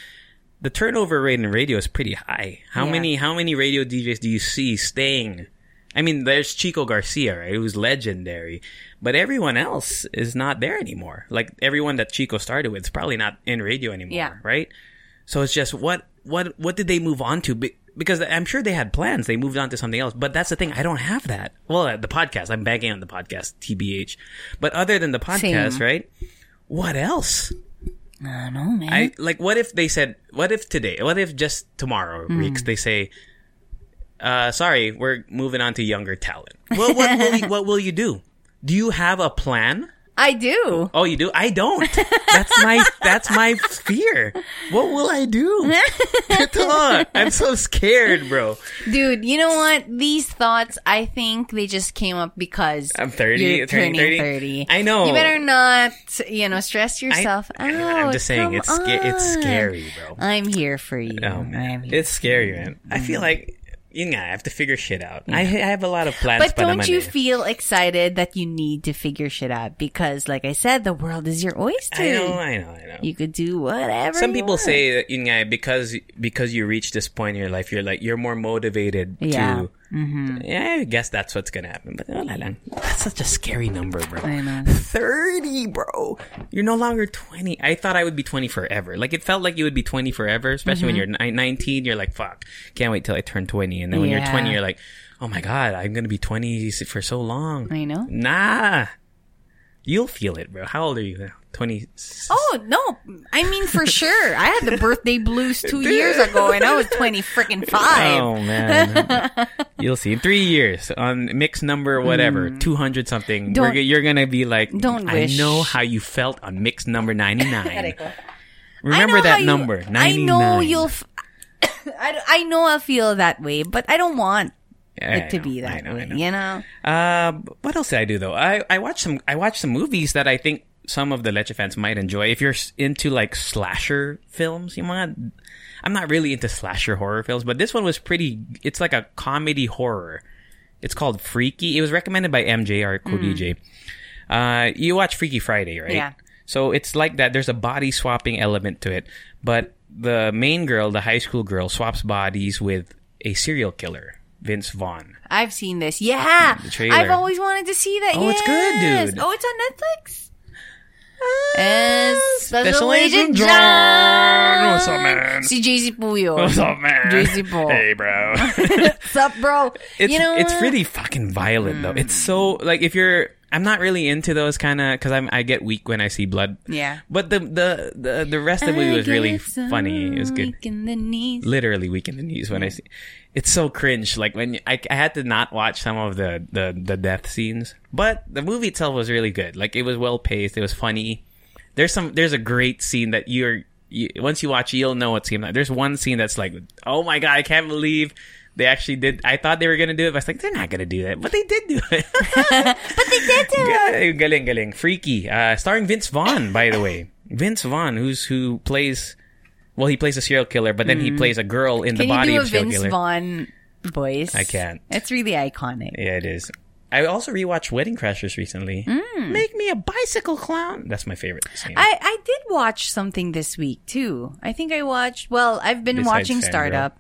The turnover rate in radio is pretty high. How Yeah. many how many radio DJs do you see staying I mean, there's Chico Garcia, right, who's legendary, but everyone else is not there anymore. Like everyone that Chico started with is probably not in radio anymore, Yeah. right? So it's just what what what did they move on to? Be- Because I'm sure they had plans. They moved on to something else. But that's the thing. I don't have that. Well, the podcast. I'm banking on the podcast, TBH. But other than the podcast, Same. right? What else? I don't know, man. I like. What if they said? What if today? What if just tomorrow, Hmm. Reeks? They say, uh, "Sorry, we're moving on to younger talent." Well, what will you, what will you do? Do you have a plan? I do. Oh, you do? I don't. That's my that's my fear. What will I do? I'm so scared, bro. Dude, you know what? These thoughts, I think they just came up because I'm 30, You're turning turning 30. I know. You better not, you know, stress yourself I- out. I'm just saying it's sca- it's scary, bro. I'm here for you. Oh man, here. it's scary, man. I feel like you know, I have to figure shit out. I, I have a lot of plans, But don't you eh. feel excited that you need to figure shit out? Because, like I said, the world is your oyster. I know, I know, I know. You could do whatever. Some you people want. say that yun nga, because because you reach this point in your life, you're like you're more motivated Yeah. to. Mm-hmm. Yeah, I guess that's what's gonna happen. But wala lang. That's such a scary number, bro. I know. Thirty, bro. You're no longer twenty. I thought I would be twenty forever. Like it felt like you would be twenty forever, especially when you're nineteen. You're like, fuck, can't wait till I turn twenty. And then when you're twenty, you're like, oh my god, I'm gonna be twenty for so long. I know. Nah, you'll feel it, bro. How old are you now? Twenty. Oh no! I mean, for sure. I had the birthday blues two years ago, and I was twenty freaking five. Oh man, you'll see in three years on mix number whatever two hundred something. Don't- you're gonna be like, Don't I wish. know how you felt on mix number ninety nine. Remember that you- number I ninety nine. know you'll. F- I, I know I'll feel that way, but I don't want it to be that way. You know. Uh, what else did I do though? I I watched some I watched some movies that I think some of the Leche fans might enjoy. If you're into like slasher films, you might. I'm not really into slasher horror films, but this one was pretty. It's like a comedy horror. It's called Freaky. It was recommended by MJ or co-DJ. Uh, you watch Freaky Friday, right? Yeah. So it's like that. There's a body swapping element to it, but the main girl, the high school girl, swaps bodies with a serial killer, Vince Vaughn. I've seen this. Yeah, The trailer. I've always wanted to see that. Oh, it's good, dude. Oh, it's on Netflix. And Special, Special Agent John. John. What's up, man? Si JC po yun. What's up, man? JC po. Hey, bro. What's up, bro? it's you know it's really fucking violent though. It's mm. so like if you're I'm not really into those kind of because I'm I get weak when I see blood. Yeah. But the the the, the rest of the movie was really funny. It was good. Weak in the knees. Literally weak in the knees when I see. It's so cringe. Like when you- I, I had to not watch some of the, the the death scenes, but the movie itself was really good. Like it was well paced. It was funny. There's some. There's a great scene that you're. You, once you watch, it, you'll know what scene. There's one scene that's like, oh my god, I can't believe they actually did. I thought they were gonna do it. But I was like, they're not gonna do that, but they did do it. But they did do it. Galing, galing. Freaky. Uh, starring Vince Vaughn, by the way. Vince Vaughn, who's who plays. Well, he plays a serial killer, but then he plays a girl in the Mm. Body of a serial Vince killer. Vaughn voice? I can't. It's really iconic. Yeah, it is. I also rewatched Wedding Crashers recently. Make me a bicycle clown. That's my favorite scene. Mm. I, I did watch something this week too. I think I watched. Well, I've been Besides watching Fangirl. Startup.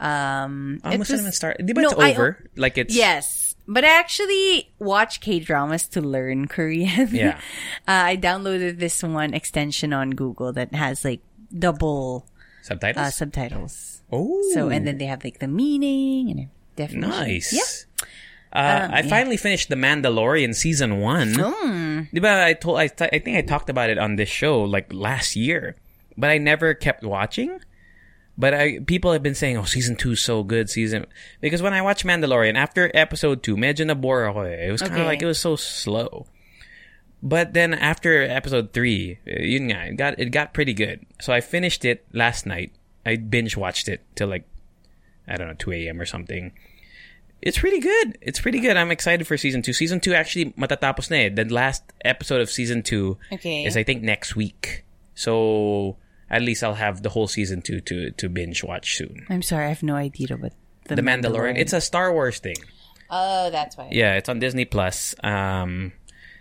Um, Almost was- even start. Di ba No, it's I- over? like it's Yes, but I actually watch K dramas to learn Korean. Yeah. uh, I downloaded this one extension on Google that has like double subtitles. uh, subtitles. oh, So and then they have like the meaning and definition. nice. Yeah. Uh, I finally finished The Mandalorian season one. Mm. Diba, I told I, th- I think I talked about it on this show like last year, but I never kept watching. But I people have been saying, "Oh, season two is so good." Season because when I watched Mandalorian after episode two, medyo nabore ako eh. It was kind of Okay. like it was so slow. But then after episode three, uh, yun nga, it got it got pretty good. So I finished it last night. I binge watched it till like I don't know two a.m. or something. It's pretty good. It's pretty good. I'm excited for season two. Season two actually matatapos na eh. The last episode of season two Okay. is I think next week. So at least I'll have the whole season two to to binge watch soon. I'm sorry, I have no idea what the, The Mandalorian. It's a Star Wars thing. oh, that's why. Yeah, it's on Disney Plus. Um,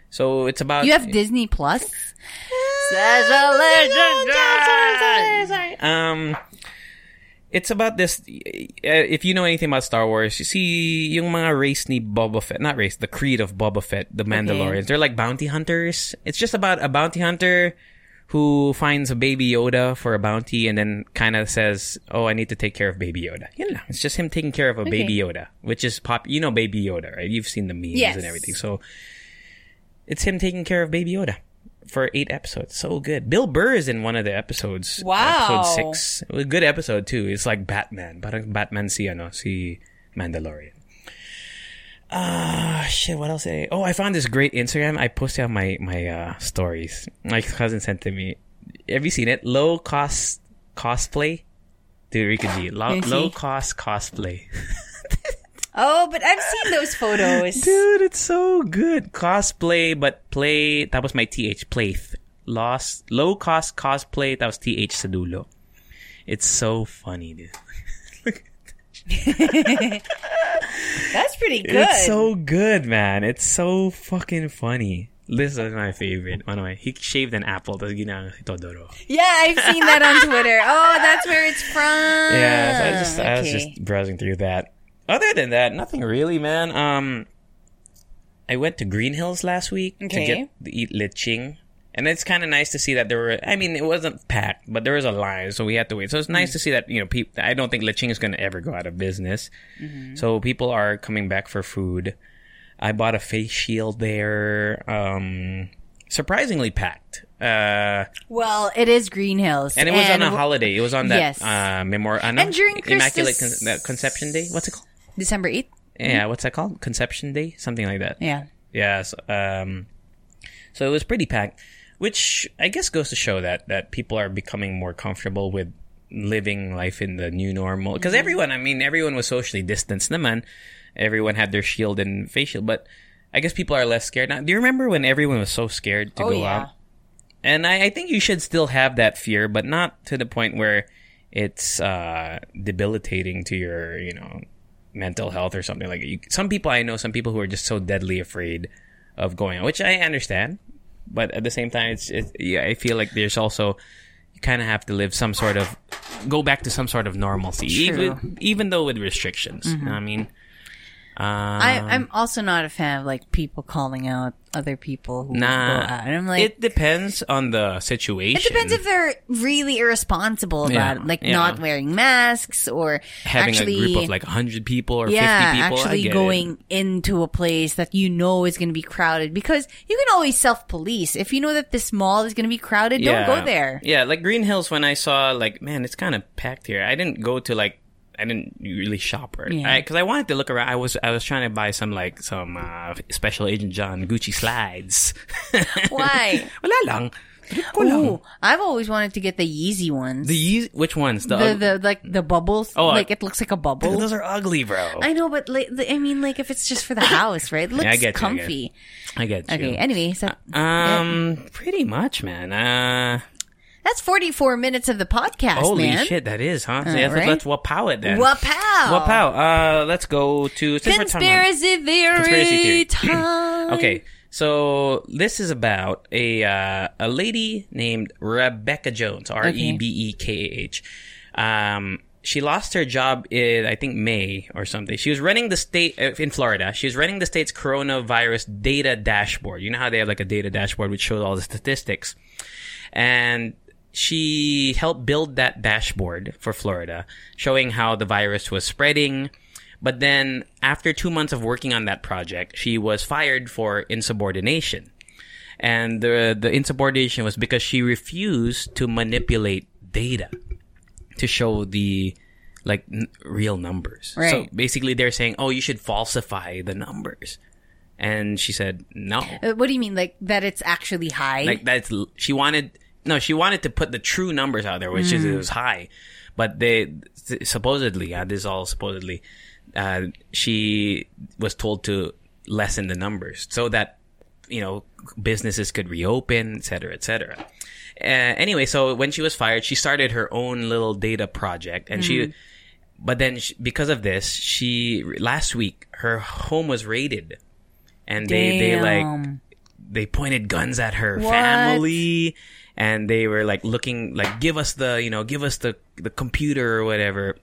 so it's about You have Disney Plus. Special Agent Um, it's about this. uh, If you know anything about Star Wars, you see yung mga race ni Boba Fett, not race, the creed of Boba Fett, the Mandalorians. They're like bounty hunters. It's just about a bounty hunter who finds a baby Yoda for a bounty and then kind of says, "Oh, I need to take care of baby Yoda." Yun lang. It's just him taking care of a baby Yoda, which is pop. You know baby Yoda, right? You've seen the memes Yes. and everything. So it's him taking care of baby Yoda for eight episodes. So good. Bill Burr is in one of the episodes. Wow. Episode six. It was a good episode too. It's like Batman. Parang Batman si ano, si Mandalorian. Ah, shit, what else? I, oh, I found this great Instagram. I posted on my, my, uh, stories. My cousin sent to me. Have you seen it? Low cost cosplay? Dude, Rika G. Low, Let me see. low cost cosplay. Oh, but I've seen those photos. Dude, it's so good. Cosplay, but play. That was my TH. Playth. Lost. Low cost cosplay. That was TH sa dulo. It's so funny, dude. That's pretty good. It's so good, man. It's so fucking funny. This is my favorite. One of my, he shaved an apple. Tapos ginang Todoro. yeah, I've seen that on Twitter. Oh, that's where it's from. Yeah, so I was just, I was just browsing through that. Other than that, nothing really, man. Um, I went to Green Hills last week to Okay. get to eat liching. And it's kind of nice to see that there were, I mean, it wasn't packed, but there was a line, so we had to wait. So it's nice to see that, you know, people, I don't think liching is going to ever go out of business. So people are coming back for food. I bought a face shield there. Um, surprisingly packed. Uh, Well, it is Green Hills, and it was on a holiday. It was on that, Yes. uh, memorial, uh, no, And during Immaculate Con- Conception Day. What's it called? December eighth. Yeah, what's that called? Conception Day? Something like that. Yeah. So, um, so it was pretty packed, which I guess goes to show that that people are becoming more comfortable with living life in the new normal. Because Mm-hmm. everyone, I mean, everyone was socially distanced. Naman, everyone had their shield and face shield, but I guess people are less scared now. Do you remember when everyone was so scared to Oh, go yeah. out? And I, I think you should still have that fear, but not to the point where it's uh, debilitating to your, you know, mental health or something like. You, some people I know, some people who are just so deadly afraid of going out, which I understand, but at the same time, it's, it's yeah, I feel like there's also you kind of have to live some sort of go back to some sort of normalcy, even even though with restrictions. Mm-hmm. I mean, uh, I, I'm also not a fan of like people calling out other people who Nah, out. I'm like, it depends on the situation. It depends if they're really irresponsible about Yeah, it, like yeah. not wearing masks or having actually, a group of like 100 people or yeah, 50 people. Actually going it. into a place that you know is going to be crowded because you can always self-police. If you know that this mall is going to be crowded, don't go there. Yeah, like Green Hills when I saw like, man, it's kind of packed here. I didn't go to like I didn't really shop or Yeah. because I, wanted to look around. I was I was trying to buy some like some uh, Special Agent John Gucci slides. Why? Wala lang. Trip. Ooh, I've always wanted to get the Yeezy ones. The Yeezy, which ones? The, the, the like the bubbles. Oh, like it looks like a bubble. those are ugly, bro. I know, but like, the- I mean, like if it's just for the house, right? It looks I get you, I get comfy. I get you. Okay. Anyway, so Um, pretty much, man. Uh, that's forty-four minutes of the podcast, holy man. shit, that is, huh? So right? let's wapow it then. Wapow! Wapow. Uh, let's go to Conspiracy theory, Conspiracy theory. time. Okay, so this is about a uh, a lady named Rebekah Jones, R E B E K A H. Um, she lost her job in I think May or something. She was running the state uh, in Florida. She was running the state's coronavirus data dashboard. You know how they have like a data dashboard which shows all the statistics, and she helped build that dashboard for Florida, showing how the virus was spreading. But then, after two months of working on that project, she was fired for insubordination. And the the insubordination was because she refused to manipulate data to show the like n- real numbers. So basically, they're saying, "Oh, you should falsify the numbers," and she said, "No." Uh, What do you mean, like that? It's actually high. like that's she wanted no she wanted to put the true numbers out there which is it was high. But they supposedly uh, this is all supposedly uh, she was told to lessen the numbers so that you know businesses could reopen et cetera et cetera. Uh, anyway so when she was fired she started her own little data project and she but then she, because of this she last week her home was raided. And they they like they pointed guns at her What? family and they were like looking like give us the you know give us the the computer or whatever.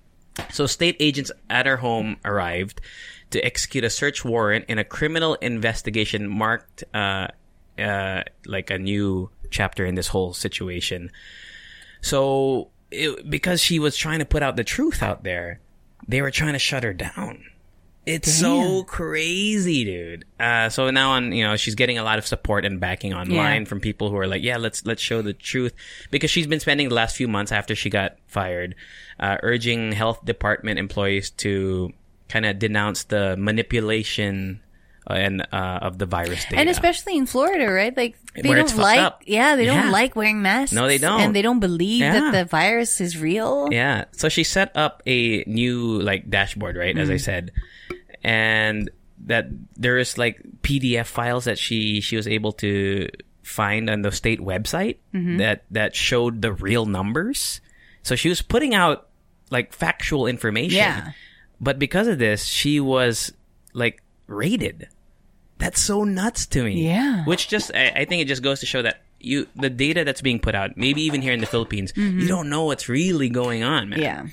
So state agents at her home arrived to execute a search warrant in a criminal investigation marked uh, uh, like a new chapter in this whole situation. So it, because she was trying to put out the truth out there, they were trying to shut her down. It's so crazy, dude. Uh, so now on, you know, she's getting a lot of support and backing online Yeah. from people who are like, yeah, let's, let's show the truth. Because she's been spending the last few months after she got fired, uh, urging health department employees to kind of denounce the manipulation uh, and, uh, of the virus data. And especially in Florida, right? Like they Where don't like, yeah, they Yeah. don't like wearing masks. No, they don't. and they don't believe Yeah. that the virus is real. Yeah. So she set up a new like dashboard, right? As I said, and that there is like PDF files that she she was able to find on the state website mm-hmm. that that showed the real numbers. So she was putting out like factual information. Yeah. But because of this, she was like rated. That's so nuts to me. Yeah. Which just I, I think it just goes to show that you the data that's being put out, maybe even here in the Philippines, you mm-hmm. don't know what's really going on, man. Yeah.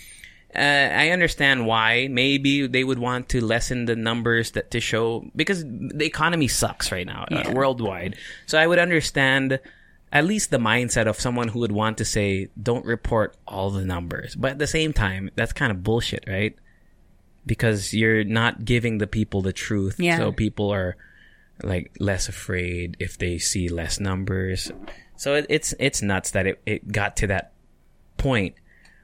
Uh, I understand why. Maybe they would want to lessen the numbers that to show because the economy sucks right now uh, worldwide. So I would understand at least the mindset of someone who would want to say, "Don't report all the numbers," but at the same time, that's kind of bullshit, right? Because you're not giving the people the truth, Yeah. so people are like less afraid if they see less numbers. So it, it's it's nuts that it, it got to that point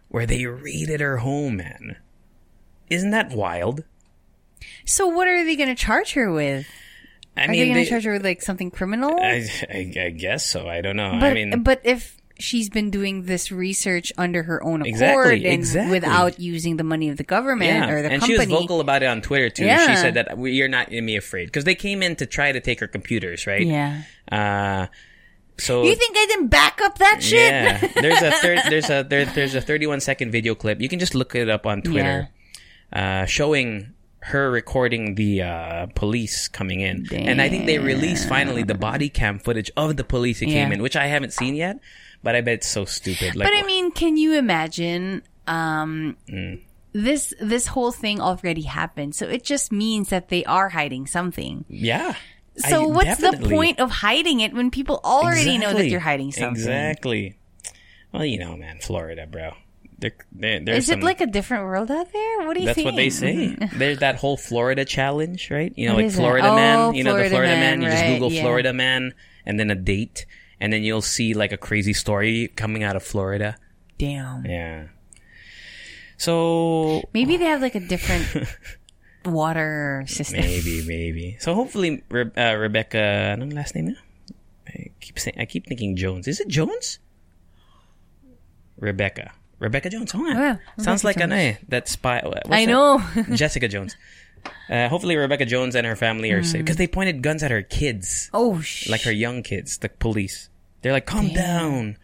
where they raided her home, man. Isn't that wild? So what are they going to charge her with? I Are they mean, going to charge her with like something criminal? I, I, I guess so. I don't know. but I mean, but if she's been doing this research under her own accord Exactly, and exactly. without using the money of the government yeah, or the and company, she was vocal about it on Twitter too. She said that you're not me afraid because they came in to try to take her computers, right? yeah. Uh, so You think I didn't back up that shit? Yeah, there's a thir- there's a there, there's a 31 second video clip. You can just look it up on Twitter, uh, showing her recording the uh, police coming in, and I think they released finally the body cam footage of the police who came in, which I haven't seen yet. But I bet it's so stupid. Like, But I mean, can you imagine? Um, Mm. this this whole thing already happened, so it just means that they are hiding something. yeah. So I- what's the point of hiding it when people already know that Exactly. you're hiding something? Exactly. Well, you know, man, Florida, bro. There, there, there's Is some, it like a different world out there? What do you That's think? what they say. There's that whole Florida challenge, right? You know, What like? Florida Oh, man. You know, the Florida Florida Man, man. You just Google yeah. Florida man and then a date, and then you'll see like a crazy story coming out of Florida. Damn. Yeah. So Maybe they have like a different water system. maybe, maybe. So hopefully, Re- uh, Rebekah. Anong last name? niya? I keep saying. I keep thinking Jones. Is it Jones? Rebekah. Rebekah Jones. Oh, yeah, Sounds like an Jones. eh, that spy. what's I know. Jessica Jones. Uh, hopefully, Rebekah Jones and her family are safe because they pointed guns at her kids, oh, sh- like her young kids. The police. They're like, "Calm down."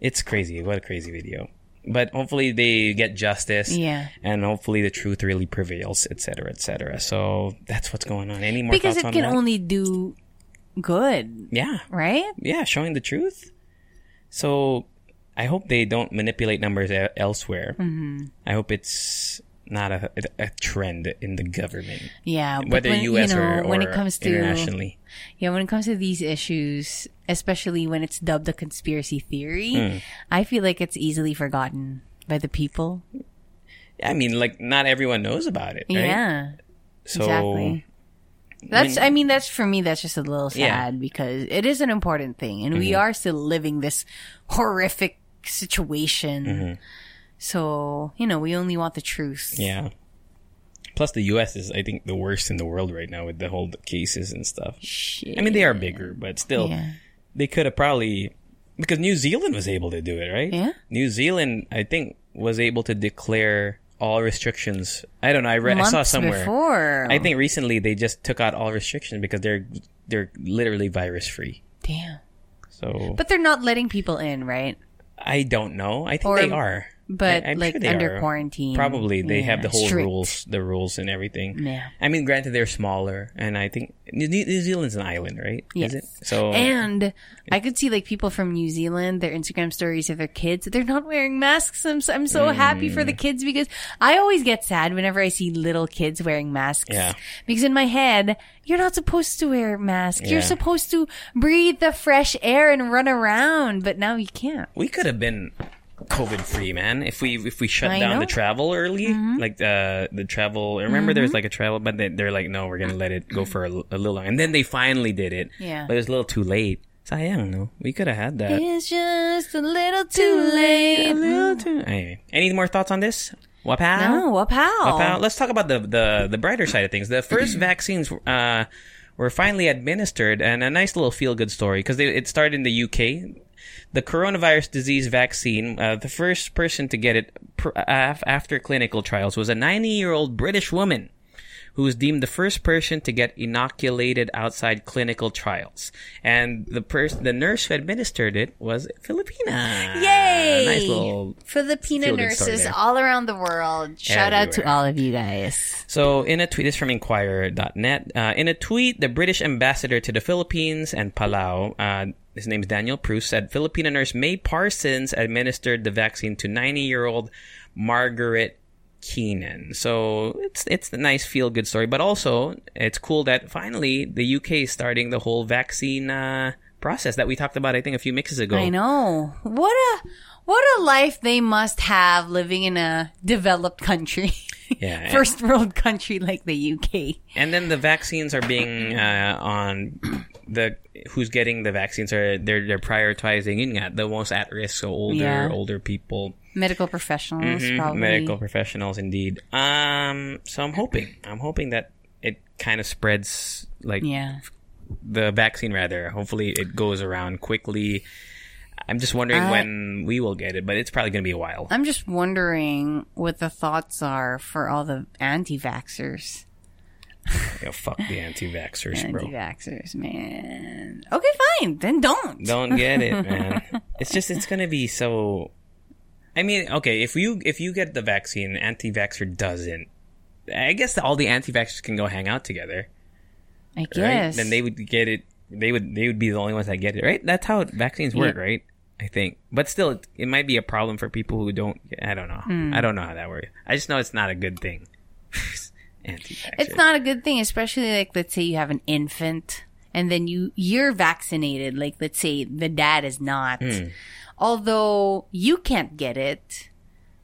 It's crazy. What a crazy video. But hopefully they get justice. Yeah. And hopefully the truth really prevails, etc., etc. So that's what's going on. Any more because it on can that? only do good, yeah, right? yeah, showing the truth. So I hope they don't manipulate numbers elsewhere. Mm-hmm. I hope it's not a, a trend in the government, Yeah, whether when, U.S. you know, or, or when it comes to internationally. yeah, when it comes to these issues, especially when it's dubbed a conspiracy theory, Hmm. I feel like it's easily forgotten by the people. I mean, like not everyone knows about it, right? Yeah, So exactly. That's, I mean, that's for me, that's just a little sad Yeah. Mm-hmm. because it is an important thing and we are still living this horrific situation. Mm-hmm. So, you know, we only want the truth. yeah. Plus, the U.S. is, I think, the worst in the world right now with the whole cases and stuff. Shit. I mean, they are bigger, but still, Yeah. they could have probably because New Zealand was able to do it, right? Yeah. New Zealand, I think, was able to declare all restrictions. I don't know. I read. I saw somewhere. before. I think recently they just took out all restrictions because they're they're literally virus free. Damn. So But they're not letting people in, right? I don't know. I think Or- they are. But I- I'm like sure under are. quarantine. Probably they have the whole strict. rules, the rules and everything. Yeah. I mean, granted they're smaller, and I think New, New Zealand's an island, right? Yes. Is it? So And I could see like people from New Zealand, their Instagram stories of their kids, they're not wearing masks. I'm so, I'm so happy for the Mm. kids because I always get sad whenever I see little kids wearing masks. Yeah. Because in my head, you're not supposed to wear a mask. You're supposed to breathe the fresh air and run around, but now you can't. we could have been COVID free, man. If we if we shut I down know. Mm-hmm. the travel early, like the the travel. Remember, there's like a travel, but they, they're like, no, we're gonna let it go for a little long, and then they finally did it. Yeah. but it was a little too late. Sayang, no, we could have had that. It's just a little too late. A little too. Anyway, any more thoughts on this? Wapow? No, what pal? Wapow? Let's talk about the, the, the brighter side of things. The first vaccines uh, were finally administered, and a nice little feel good story because it started in the UK. The coronavirus disease vaccine, uh, the first person to get it pr- af- after clinical trials was a 90 year old British woman who was deemed the first person to get inoculated outside clinical trials. And the person, the nurse who administered it was Filipina. Yay! Nice little Filipino nurses all around the world. Shout out to all of you guys. So, in a tweet, this is from Inquirer.net. Uh, in a tweet, the British ambassador to the Philippines and Palau, uh, his name is Daniel Prus, said Filipino nurse May Parsons administered the vaccine to 90 year old Margaret Keenan. So, it's it's a nice feel good story, but also it's cool that finally the UK is starting the whole vaccine uh, process that we talked about, I think, a few mixes ago. I know. What a what a life they must have living in a developed country. Yeah. First world country like the UK. And then the vaccines are being uh, on the who's getting the vaccines are they're they're prioritizing yun nga, the most at risk, so older Yeah. older people, Medical professionals Mhm, probably. medical professionals, indeed. Um, so I'm hoping I'm hoping that it kind of spreads like Yeah. the vaccine rather. Hopefully it goes around quickly. I'm just wondering I- when we will get it, but it's probably gonna be a while. I'm just wondering what the thoughts are for all the anti-vaxxers. Yo, fuck the anti-vaxxers, bro. Anti-vaxxers, man. Okay, fine. Then don't. Don't get it, man. it's just it's gonna be so. I mean, okay, if you if you get the vaccine, anti-vaxxer doesn't. I guess all the anti-vaxxers can go hang out together, I right? guess. Then they would get it. They would they would be the only ones that get it, right? That's how vaccines work, Yeah. right? I think, but still, it, it might be a problem for people who don't. I don't know. Hmm. I don't know how that works. I just know it's not a good thing. anti-vaxxer. It's not a good thing, especially like let's say you have an infant and then you you're vaccinated. Like let's say the dad is not. Hmm. Although you can't get it,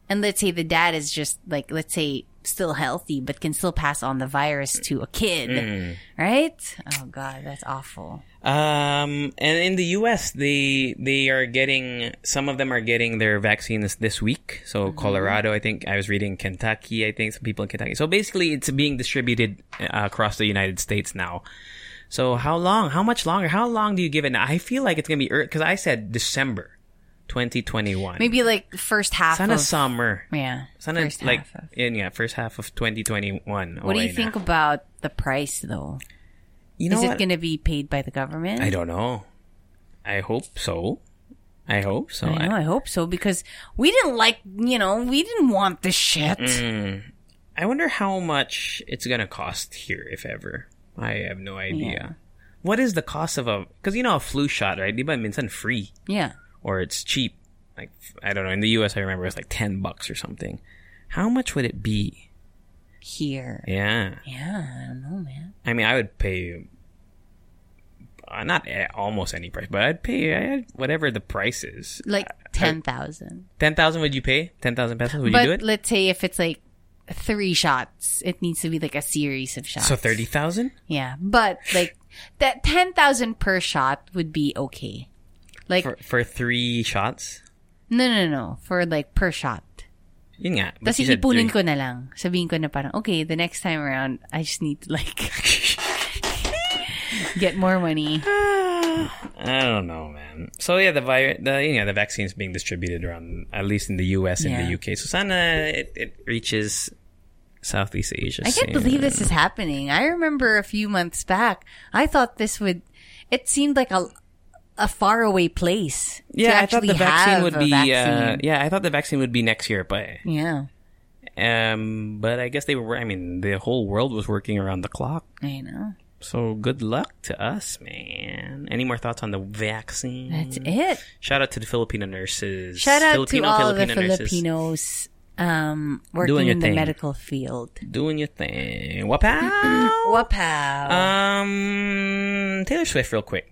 and let's say the dad is just like let's say still healthy but can still pass on the virus to a kid, Hmm. right? Oh god, that's awful. Um, and in the U.S., they they are getting some of them are getting their vaccines this week. So Colorado, I think I was reading Kentucky. I think some people in Kentucky. So basically, it's being distributed uh, across the United States now. So how long? How much longer? How long do you give it? Now? I feel like it's gonna be because I said December, 2021. Maybe like first half Sana of summer. yeah, Sana first like half of. in yeah first half of 2021. What do you na. think about the price though? You know Is it going to be paid by the government? I don't know. I hope so. I hope so. I know, I hope so, because we didn't like, you know, we didn't want this shit. Mm. I wonder how much it's gonna cost here, if ever. I have no idea. What is the cost of a? Because you know a flu shot, right? Di ba minsan free Yeah. Or it's cheap. Like I don't know. In the U.S., I remember it's like ten bucks or something. How much would it be? Here. Yeah, Yeah, I don't know, man. I mean, I would pay. Uh, not almost any price, but I'd pay I'd, whatever the price is. Like 10,000. Ten thousand? Would you pay ten thousand pesos? Would But you do it? let's say if it's like three shots, it needs to be like a series of shots. So thirty thousand? Yeah. But like that 10,000 per shot would be okay. Like, For for three shots? no, no, no. For like per shot. Yun nga. Tapos ko na lang. Sabihin ko na parang, okay, the next time around, I just need to like get more money. I don't know, man. So yeah, the virus, the you know, the vaccine's being distributed around at least in the U.S. and Yeah. the UK. So sana it, it reaches Southeast Asia. I can't believe this is happening. I remember a few months back, I thought this would, it seemed like a, a faraway place. Yeah, I thought the vaccine would be. Uh, yeah, I thought the vaccine would be next year, but yeah, um, but I guess they were. I mean, the whole world was working around the clock. I know. So good luck to us, man. Any more thoughts on the vaccine? That's it. Shout out to the Filipino nurses. Shout out Filipino, to all Filipino the nurses. Filipinos um, working in the thing. medical field. Doing your thing. Wapow! Wapow. um, Taylor Swift, real quick.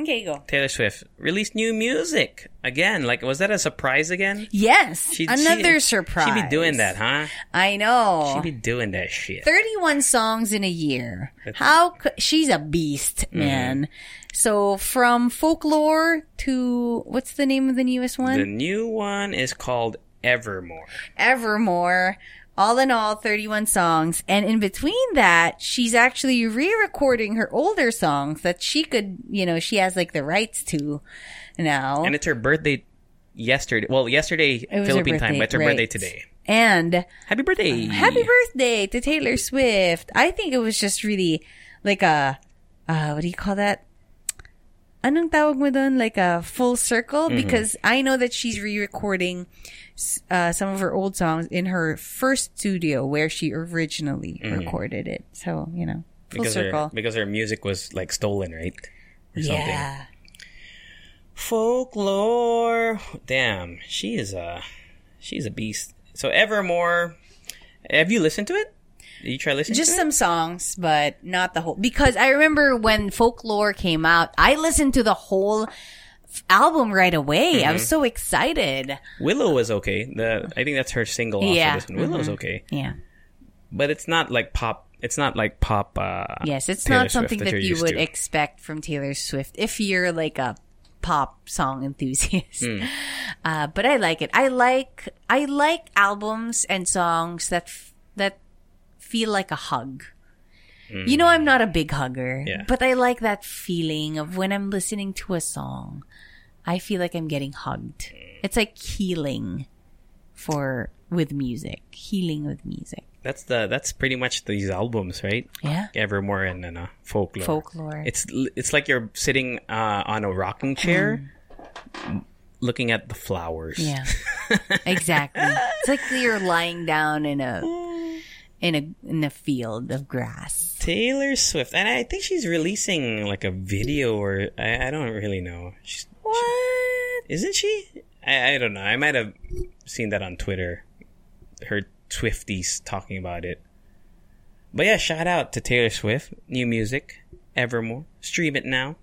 Okay, go. Taylor Swift released new music again. Like, was that a surprise again? Yes, She- another she, surprise. She be doing that, huh? I know. She be doing that shit. 31 songs in a year. How c- she's a beast, Mm-hmm. man. So from folklore to what's the name of the newest one? The new one is called Evermore. Evermore. All in all, 31 songs. And in between that, she's actually re-recording her older songs that she could, you know, she has like the rights to now. And it's her birthday yesterday. Well, yesterday Philippine time, but it's her right. birthday today. and Happy birthday! happy birthday to Taylor Swift. I think it was just really like a, uh, what do you call that? Anong tawag mo dun? Like a full circle? Mm-hmm. Because I know that she's re-recording uh, some of her old songs in her first studio where she originally recorded it. So, you know, full because circle. her because her music was like stolen, right? Or something. Yeah. Folklore. Damn, she is a she's a beast. So Evermore. Have you listened to it? Did you try listening Just to some songs, but not the whole. Because I remember when Folklore came out, I listened to the whole album right away. I was Mm-hmm. so excited. Willow was okay. The I think that's her single off Yeah. of this one. Willow's okay. Yeah. But it's not like pop it's not like pop uh Yes, it's Taylor not something Swift that, you're you would to. expect from Taylor Swift if you're like a pop song enthusiast. Hmm. Uh, but I like it. I like I like albums and songs that f- that feel like a hug. You know, I'm not a big hugger, Hmm. Yeah. but I like that feeling of when I'm listening to a song, I feel like I'm getting hugged. It's like healing for with music, healing with music. That's the that's pretty much these albums, right? Yeah. Evermore and uh, folklore. Folklore. It's it's like you're sitting uh, on a rocking chair, looking at the flowers. Yeah. exactly. It's like you're lying down in a in a in a field of grass. Taylor Swift, and I think she's releasing like a video, or I, I don't really know. She's, What? isn't she? I, I don't know. I might have seen that on Twitter. Her Swifties talking about it. But yeah, shout out to Taylor Swift, new music, Evermore. Stream it now.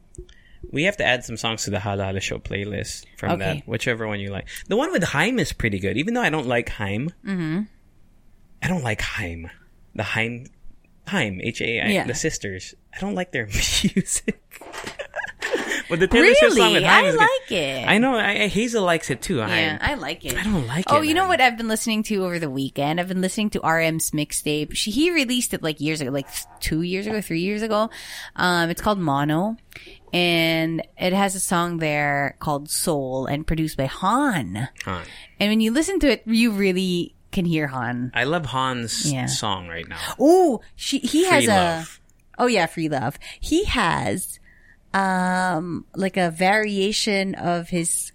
We have to add some songs to the Halo Halo Show playlist from Okay. that, whichever one you like. The one with Haim is pretty good, even though I don't like Haim. Mm-hmm. I don't like Haim. The Haim, Haim, H A I, the sisters. I don't like their music. But the Taylor Swift song with Really? I is good. like it. I know. I, I- Hazel likes it too. Yeah, Haim. I like it. I don't like Oh, it, Oh, you know what I've been listening to over the weekend? I've been listening to RM's mixtape. She he released it like years ago, like two years ago, three years ago. Um, it's called Mono, and it has a song there called Seoul and produced by HONNE. HONNE. And when you listen to it, you really can hear HONNE. I love HONNE's Yeah. song right now. Oh, she he has Free a oh yeah, free love. He has um like a variation of his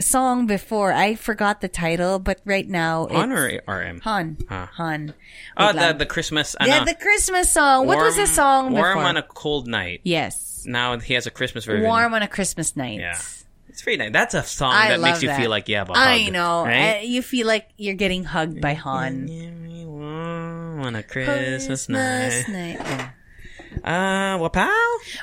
song before. I forgot the title, but right now it's HONNE or RM? HONNE. Huh. HONNE. Oh, the, the Christmas. yeah, the Christmas song. what was the song Warm before? on a cold night. yes, Now he has a Christmas version. warm on a Christmas night. Yeah. It's very nice. That's a song I that makes you that. feel like you have a hug. I know. Right? Uh, you feel like you're getting hugged by HONNE. Warm on a Christmas, night. night. Yeah. Uh, wapow?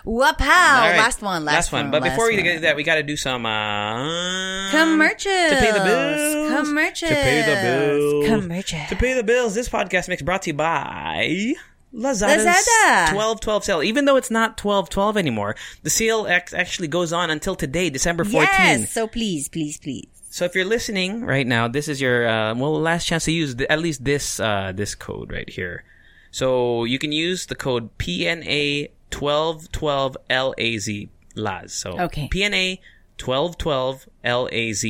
Wapow! Right. Last one. Last, one. But before we get to that, we got to do some uh, Commercials. to pay the bills. Commercials. To pay the bills. Commercials. To pay the bills. This podcast mix brought to you by Lazada's Lazada. 12-12 sale. Even though it's not 12-12 anymore, the sale actually goes on until today, December 14th. Yes. So please, please, please. So if you're listening right now, this is your uh, well last chance to use the, at least this uh, this code right here. So you can use the code PNA twelve twelve LAZ Laz. So Okay. PNA twelve twelve LAZ.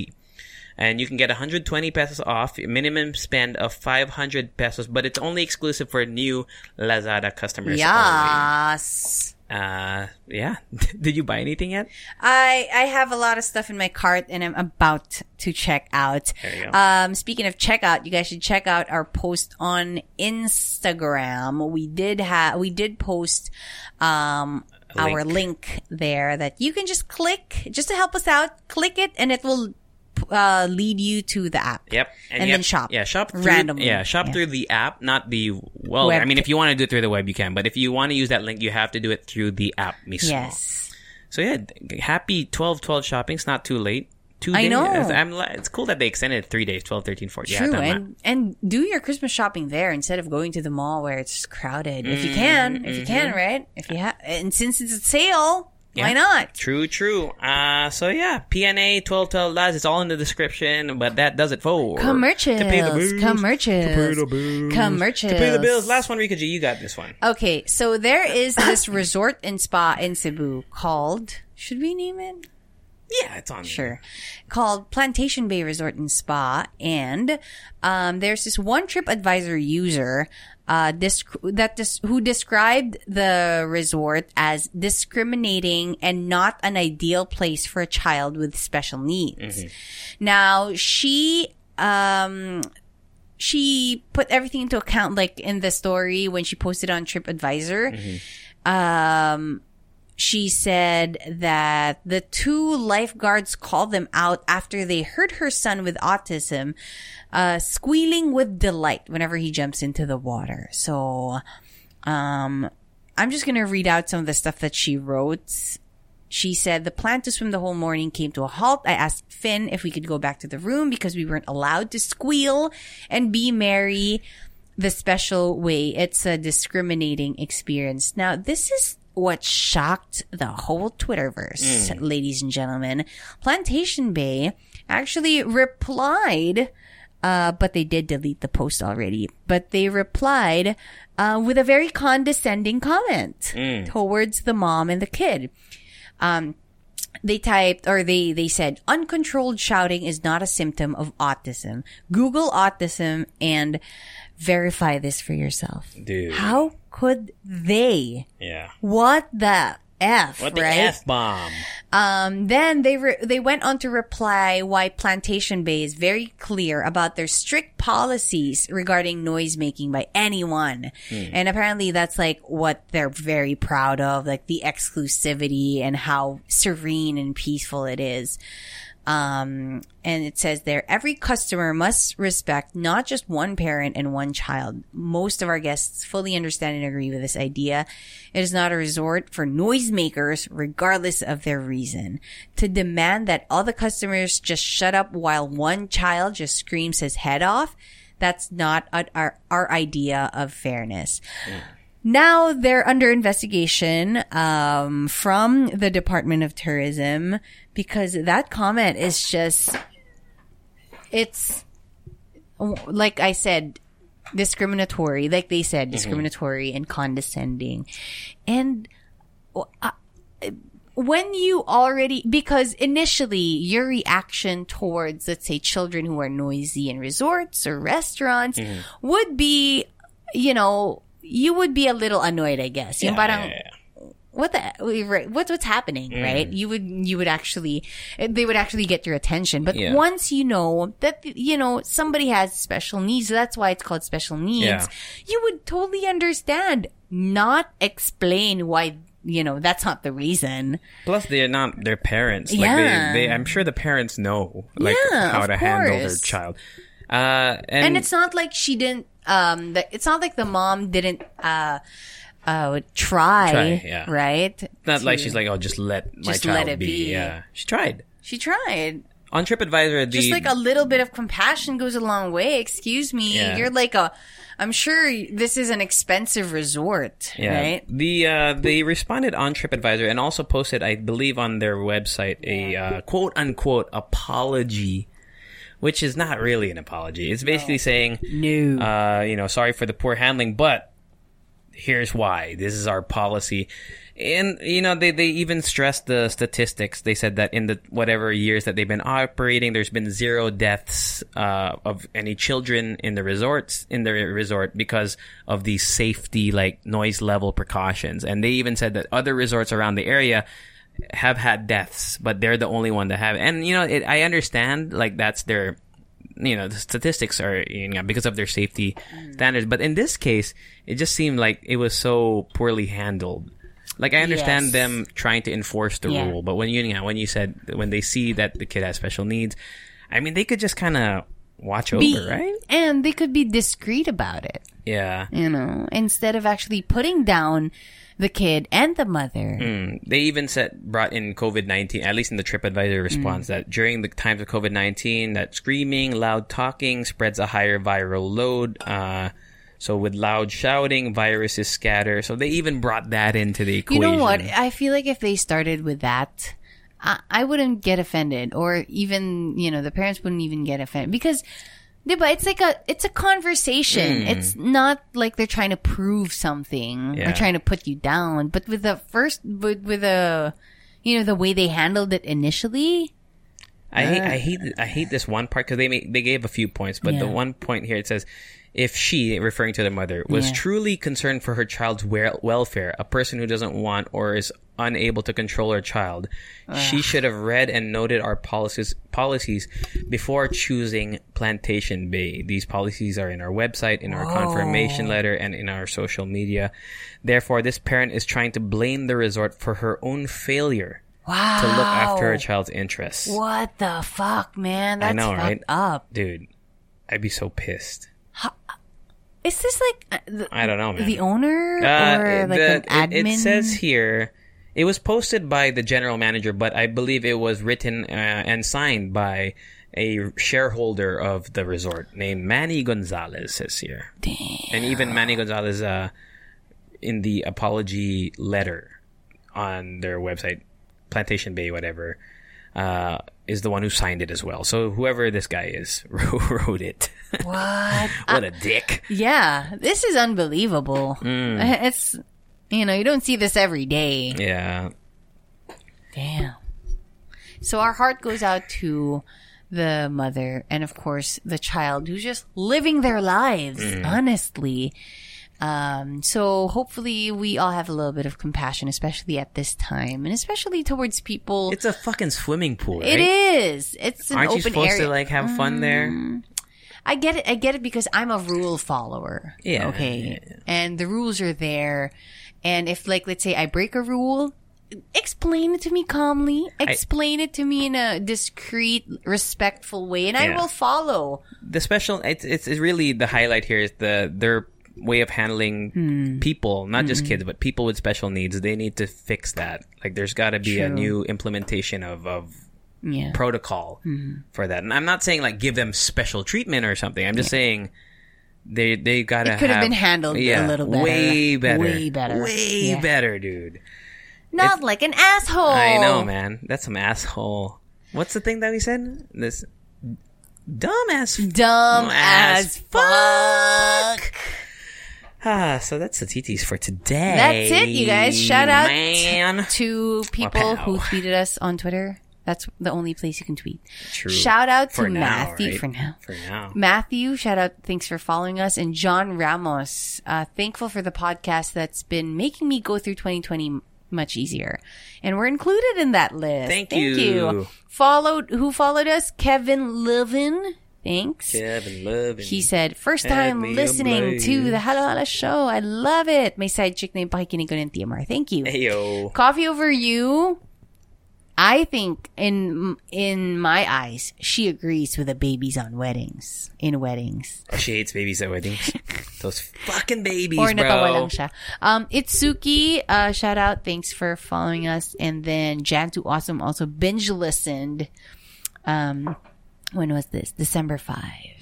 And you can get 120 pesos off, minimum spend of 500 pesos, but it's only exclusive for new Lazada customers. only. Uh, yeah. Did you buy anything yet? I I have a lot of stuff in my cart and I'm about to check out. There you go. Um, speaking of checkout, you guys should check out our post on Instagram. We did have we did post um our link there that you can just click just to help us out. Click it and it will uh, lead you to the app. Yep. And, you then have- shop. Yeah, shop through, randomly. Yeah, shop Yeah. through the app, not the well. Web. I mean, if you want to do it through the web, you can. But if you want to use that link, you have to do it through the app. Mismo. Yes. So yeah, happy 12-12 shopping. It's not too late. Two I days. know. I'm, it's cool that they extended it three days, 12, 13, 14. True, yeah, and and do your Christmas shopping there instead of going to the mall where it's crowded. If you Mm-hmm, can, if you can, right? If you have, and since it's a sale, Yeah. why not? True, true. Uh, so yeah, PNA 1212 LAZ, it's all in the description, but that does it for Commercials, To pay the bills. commercials, To pay the bills. commercials. To pay the bills. Last one, Rika G, you got this one. Okay, so there is this resort and spa in Cebu called. Should we name it? Yeah, it's on. there. Sure. Called Plantation Bay Resort and Spa. And um, there's this one TripAdvisor user uh, disc- that dis- who described the resort as discriminating and not an ideal place for a child with special needs. Now, she um, she put everything into account, like in the story when she posted on TripAdvisor. Um, she said that the two lifeguards called them out after they heard her son with autism uh, squealing with delight whenever he jumps into the water. So, um, I'm just gonna read out some of the stuff that she wrote. She said the plan to swim the whole morning came to a halt. I asked Finn if we could go back to the room because we weren't allowed to squeal and be merry the special way. It's a discriminating experience. Now, this is what shocked the whole Twitterverse, ladies and gentlemen. Plantation Bay actually replied, uh, but they did delete the post already. But they replied uh, with a very condescending comment towards the mom and the kid. Um, they typed or they they said uncontrolled shouting is not a symptom of autism. Google autism and verify this for yourself. Dude. How could they? Yeah. What the f? What the f bomb? Um, then they re- they went on to reply why Plantation Bay is very clear about their strict policies regarding noise making by anyone, and apparently that's like what they're very proud of, like the exclusivity and how serene and peaceful it is. Um, and it says there, every customer must respect not just one parent and one child. Most of our guests fully understand and agree with this idea. It is not a resort for noisemakers, regardless of their reason. To demand that all the customers just shut up while one child just screams his head off, that's not our, our, idea of fairness. Now they're under investigation um, from the Department of Tourism because that comment is just it's like I said discriminatory like they said discriminatory and condescending. And uh, when you already because initially your reaction towards let's say children who are noisy in resorts or restaurants would be you know you would be a little annoyed i guess. Yeah, parang, yeah, yeah. What the right, what's what's happening right you would you would actually they would actually get your attention but Yeah. once you know that you know somebody has special needs that's why it's called special needs Yeah. you would totally understand not explain why you know that's not the reason Plus, they're not their parents. Like Yeah. they, they, I'm sure the parents know like Yeah, how to handle their child. Uh, and, and it's not like she didn't um the, it's not like the mom didn't uh uh try, Try, yeah. right not like she's like, oh, just let my Just child let it be. be. Yeah, she tried she tried on TripAdvisor. The just like a little bit of compassion goes a long way excuse me Yeah. you're like a i'm sure this is an expensive resort Yeah. right The uh, they responded on TripAdvisor and also posted, I believe, on their website a uh, quote unquote apology, which is not really an apology. It's basically saying, no uh, you know, sorry for the poor handling, but here's why. This is our policy. And you know they they even stressed the statistics. They said that in the whatever years that they've been operating, there's been zero deaths uh, of any children in the resorts in the resort because of these safety like noise level precautions. And they even said that other resorts around the area have had deaths, but they're the only one that have. And you know, it, I understand like that's their, you know, the statistics are you know because of their safety mm. standards. But in this case, it just seemed like it was so poorly handled. Like I understand Yes. them trying to enforce the Yeah. rule, but when you, you know, when you said when they see that the kid has special needs, I mean, they could just kind of watch over, right? And they could be discreet about it, Yeah. you know, instead of actually putting down the kid and the mother. Mm. They even said brought in COVID nineteen, at least in the TripAdvisor response, that during the times of COVID nineteen, that screaming, loud talking spreads a higher viral load. Uh, so with loud shouting, viruses scatter. So they even brought that into the You equation. know what? I feel like if they started with that, I, I wouldn't get offended, or even you know the parents wouldn't even get offended because. Diba, it's like a it's a conversation. Hmm. It's not like they're trying to prove something Yeah. or trying to put you down. But with the first with with the you know the way they handled it initially, I hate, uh, I hate, I hate this one part because they make, they gave a few points, but the one point here it says, if she, referring to the mother, was Yeah. truly concerned for her child's welfare, a person who doesn't want or is unable to control her child, she should have read and noted our policies policies before choosing Plantation Bay. These policies are in our website, in our confirmation letter, and in our social media. Therefore, this parent is trying to blame the resort for her own failure wow, to look after her child's interests. What the fuck, man? That's I know, fucked right? up. Dude, I'd be so pissed. Is this like uh, the, I don't know, man. the owner Uh, or like the- an admin? It, it says here, it was posted by the general manager, but I believe it was written uh, and signed by a shareholder of the resort named Manny Gonzalez. Says here, Damn. and even Manny Gonzalez, uh, in the apology letter on their website, Plantation Bay, whatever, uh, is the one who signed it as well. So whoever this guy is wrote it. What? what a dick. Yeah, this is unbelievable. Hmm. It's you know you don't see this every day. Yeah. Damn. So our heart goes out to the mother and of course the child who's just living their lives Mm. honestly. Um, so hopefully we all have a little bit of compassion, especially at this time, and especially towards people. It's a fucking swimming pool, right? It is. It's an Aren't you open supposed area. to like have fun there? I get it. I get it because I'm a rule follower. Yeah, Okay. yeah, And the rules are there. And if like, let's say I break a rule, explain it to me calmly. Explain it to me in a discreet, respectful way and I will follow. The special it's, it's it's really the highlight here is the their way of handling Hmm. people, not just kids, but people with special needs. They need to fix that. Like there's got to be a new implementation of of Yeah. protocol Mm-hmm. for that. And I'm not saying like give them special treatment or something. I'm just saying they they gotta. It could have have- been handled a little better. way better, Way better. way Yeah. better, dude. Not like an asshole. I know, man. That's some asshole. What's the thing that we said? This dumb dumbass Dumb As as fuck. Ah, so that's the TTs for today. That's it, you guys. Shout out man. to people Wow. who tweeted us on Twitter. That's the only place you can tweet. True. Shout out to For now, Matthew right? for now. For now. Matthew, shout out, thanks for following us. And John Ramos, uh, thankful for the podcast that's been making me go through 2020 much easier. And we're included in that list. Thank you. you. Followed, who followed us? Kevin Levin. Thanks. Kevin Levin. He said, first time listening to the Halo Hala show. I love it. May side chick named Pakikinig ko ng TMR. Thank you. Heyo. Coffee over you. I think in in my eyes, she agrees with the babies on weddings. In weddings. She hates babies at weddings. Those fucking babies, or natawa lang siya. Um, Itsuki, uh, shout out. Thanks for following us. And then Jan2 Awesome also binge listened. Um, when was this? December 5.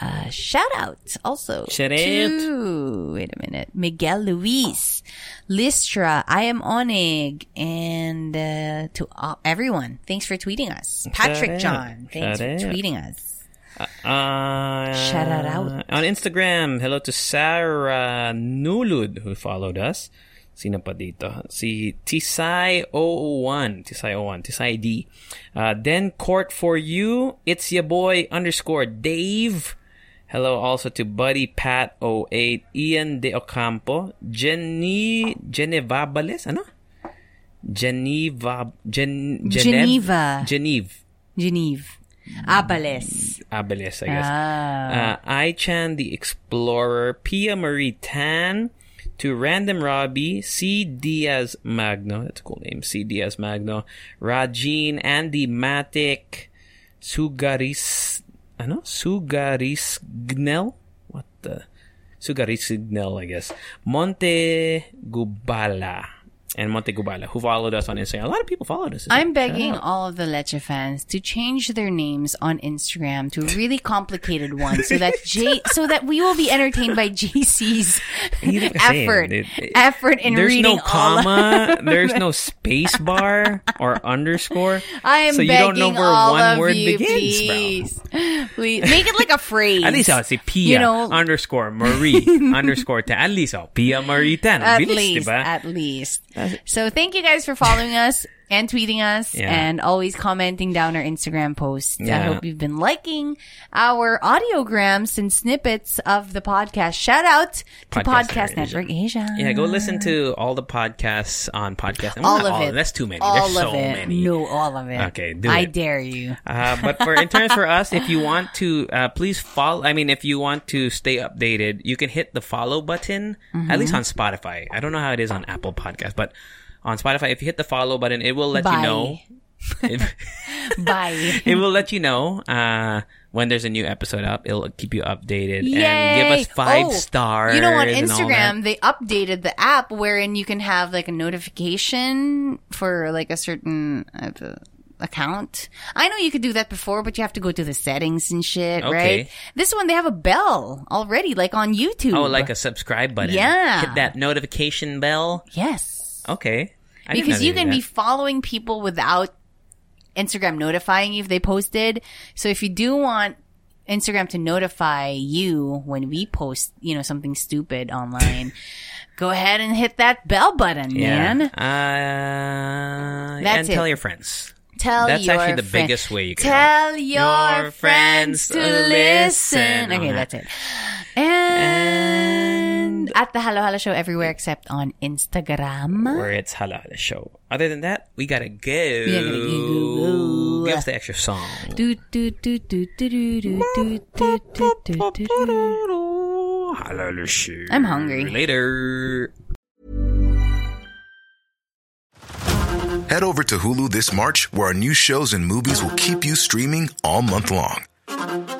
Uh, shout out also Shout out. to, wait a minute, Miguel Luis, Listra, I am Onig, and, uh, to uh, everyone. Thanks for tweeting us. Patrick out. John, thanks Shout for out. tweeting us. Uh, Shout out out. On Instagram, hello to Sarah Nulud who followed us. Sino pa dito? Si Tisay001. Tisay01. Tisay D. Uh, then court for you. It's your boy underscore Dave. Hello also to Buddy Pat 08, Ian De Ocampo, Jenny Genevabales, ano? Geneva Gen, Geneva. Geneve. Geneve. Abales. Abales, I guess. Ah. Uh, I-Chan the Explorer, Pia Marie Tan, to Random Robbie, C. Diaz Magno, that's a cool name, C. Diaz Magno, Rajin, Andy Matic, Sugaris, ano? Sugaris Gnel? What the? Sugaris Gnel, I guess. Monte Gubala. And Monte Gubala, who followed us on Instagram. A lot of people followed us. I'm begging all of the Leche fans to change their names on Instagram to really complicated ones so that J so that we will be entertained by JC's Hindi ko kasi, effort it- it- effort in there's reading no all of- comma, there's no space bar or underscore. I am so you begging don't know where all one of word you, begins, bro. please. Please make it like a phrase. At least I'll say Pia You know- underscore Marie underscore Tan. At least oh, Pia Marie Tan. at least, diba? at least. So thank you guys for following us and tweeting us Yeah. and always commenting down our Instagram posts. I hope you've been liking our audiograms and snippets of the podcast. Shout out to Podcast Podcast, Network Network Asia. yeah, go listen to all the podcasts on podcast. Well, all of it. That's too many. All There's of so it. many. No, all of it. Okay, do I it. dare you. Uh, but for interns for us, if you want to, uh, please follow. I mean, if you want to stay updated, you can hit the follow button. At least on Spotify. I don't know how it is on Apple Podcast, but on Spotify, if you hit the follow button, it will let Bye. you know. It, Bye. it will let you know uh, when there's a new episode up. It'll keep you updated and give us five Oh, stars. You know, on Instagram, they updated the app wherein you can have like a notification for like a certain uh, account. I know you could do that before, but you have to go to the settings and shit, Okay. right? This one, they have a bell already, like on YouTube. Oh, like a subscribe button. Yeah. Hit that notification bell. yes. Okay. I Because you can be following people without Instagram notifying you if they posted. So if you do want Instagram to notify you when we post, you know, something stupid online, go ahead and hit that bell button, man. Uh, That's and tell your friends. Tell That's your actually the friend- biggest way you can tell your, Your friends, to listen. listen. Okay, Okay. that's it. And, at the Halo Halo Show everywhere except on Instagram. Where it's Halo Halo Show. Other than that, we gotta go. We gotta go. Give us the extra song. Halo Halo Show. I'm hungry. Later. Head over to Hulu this March, where our new shows and movies will keep you streaming all month long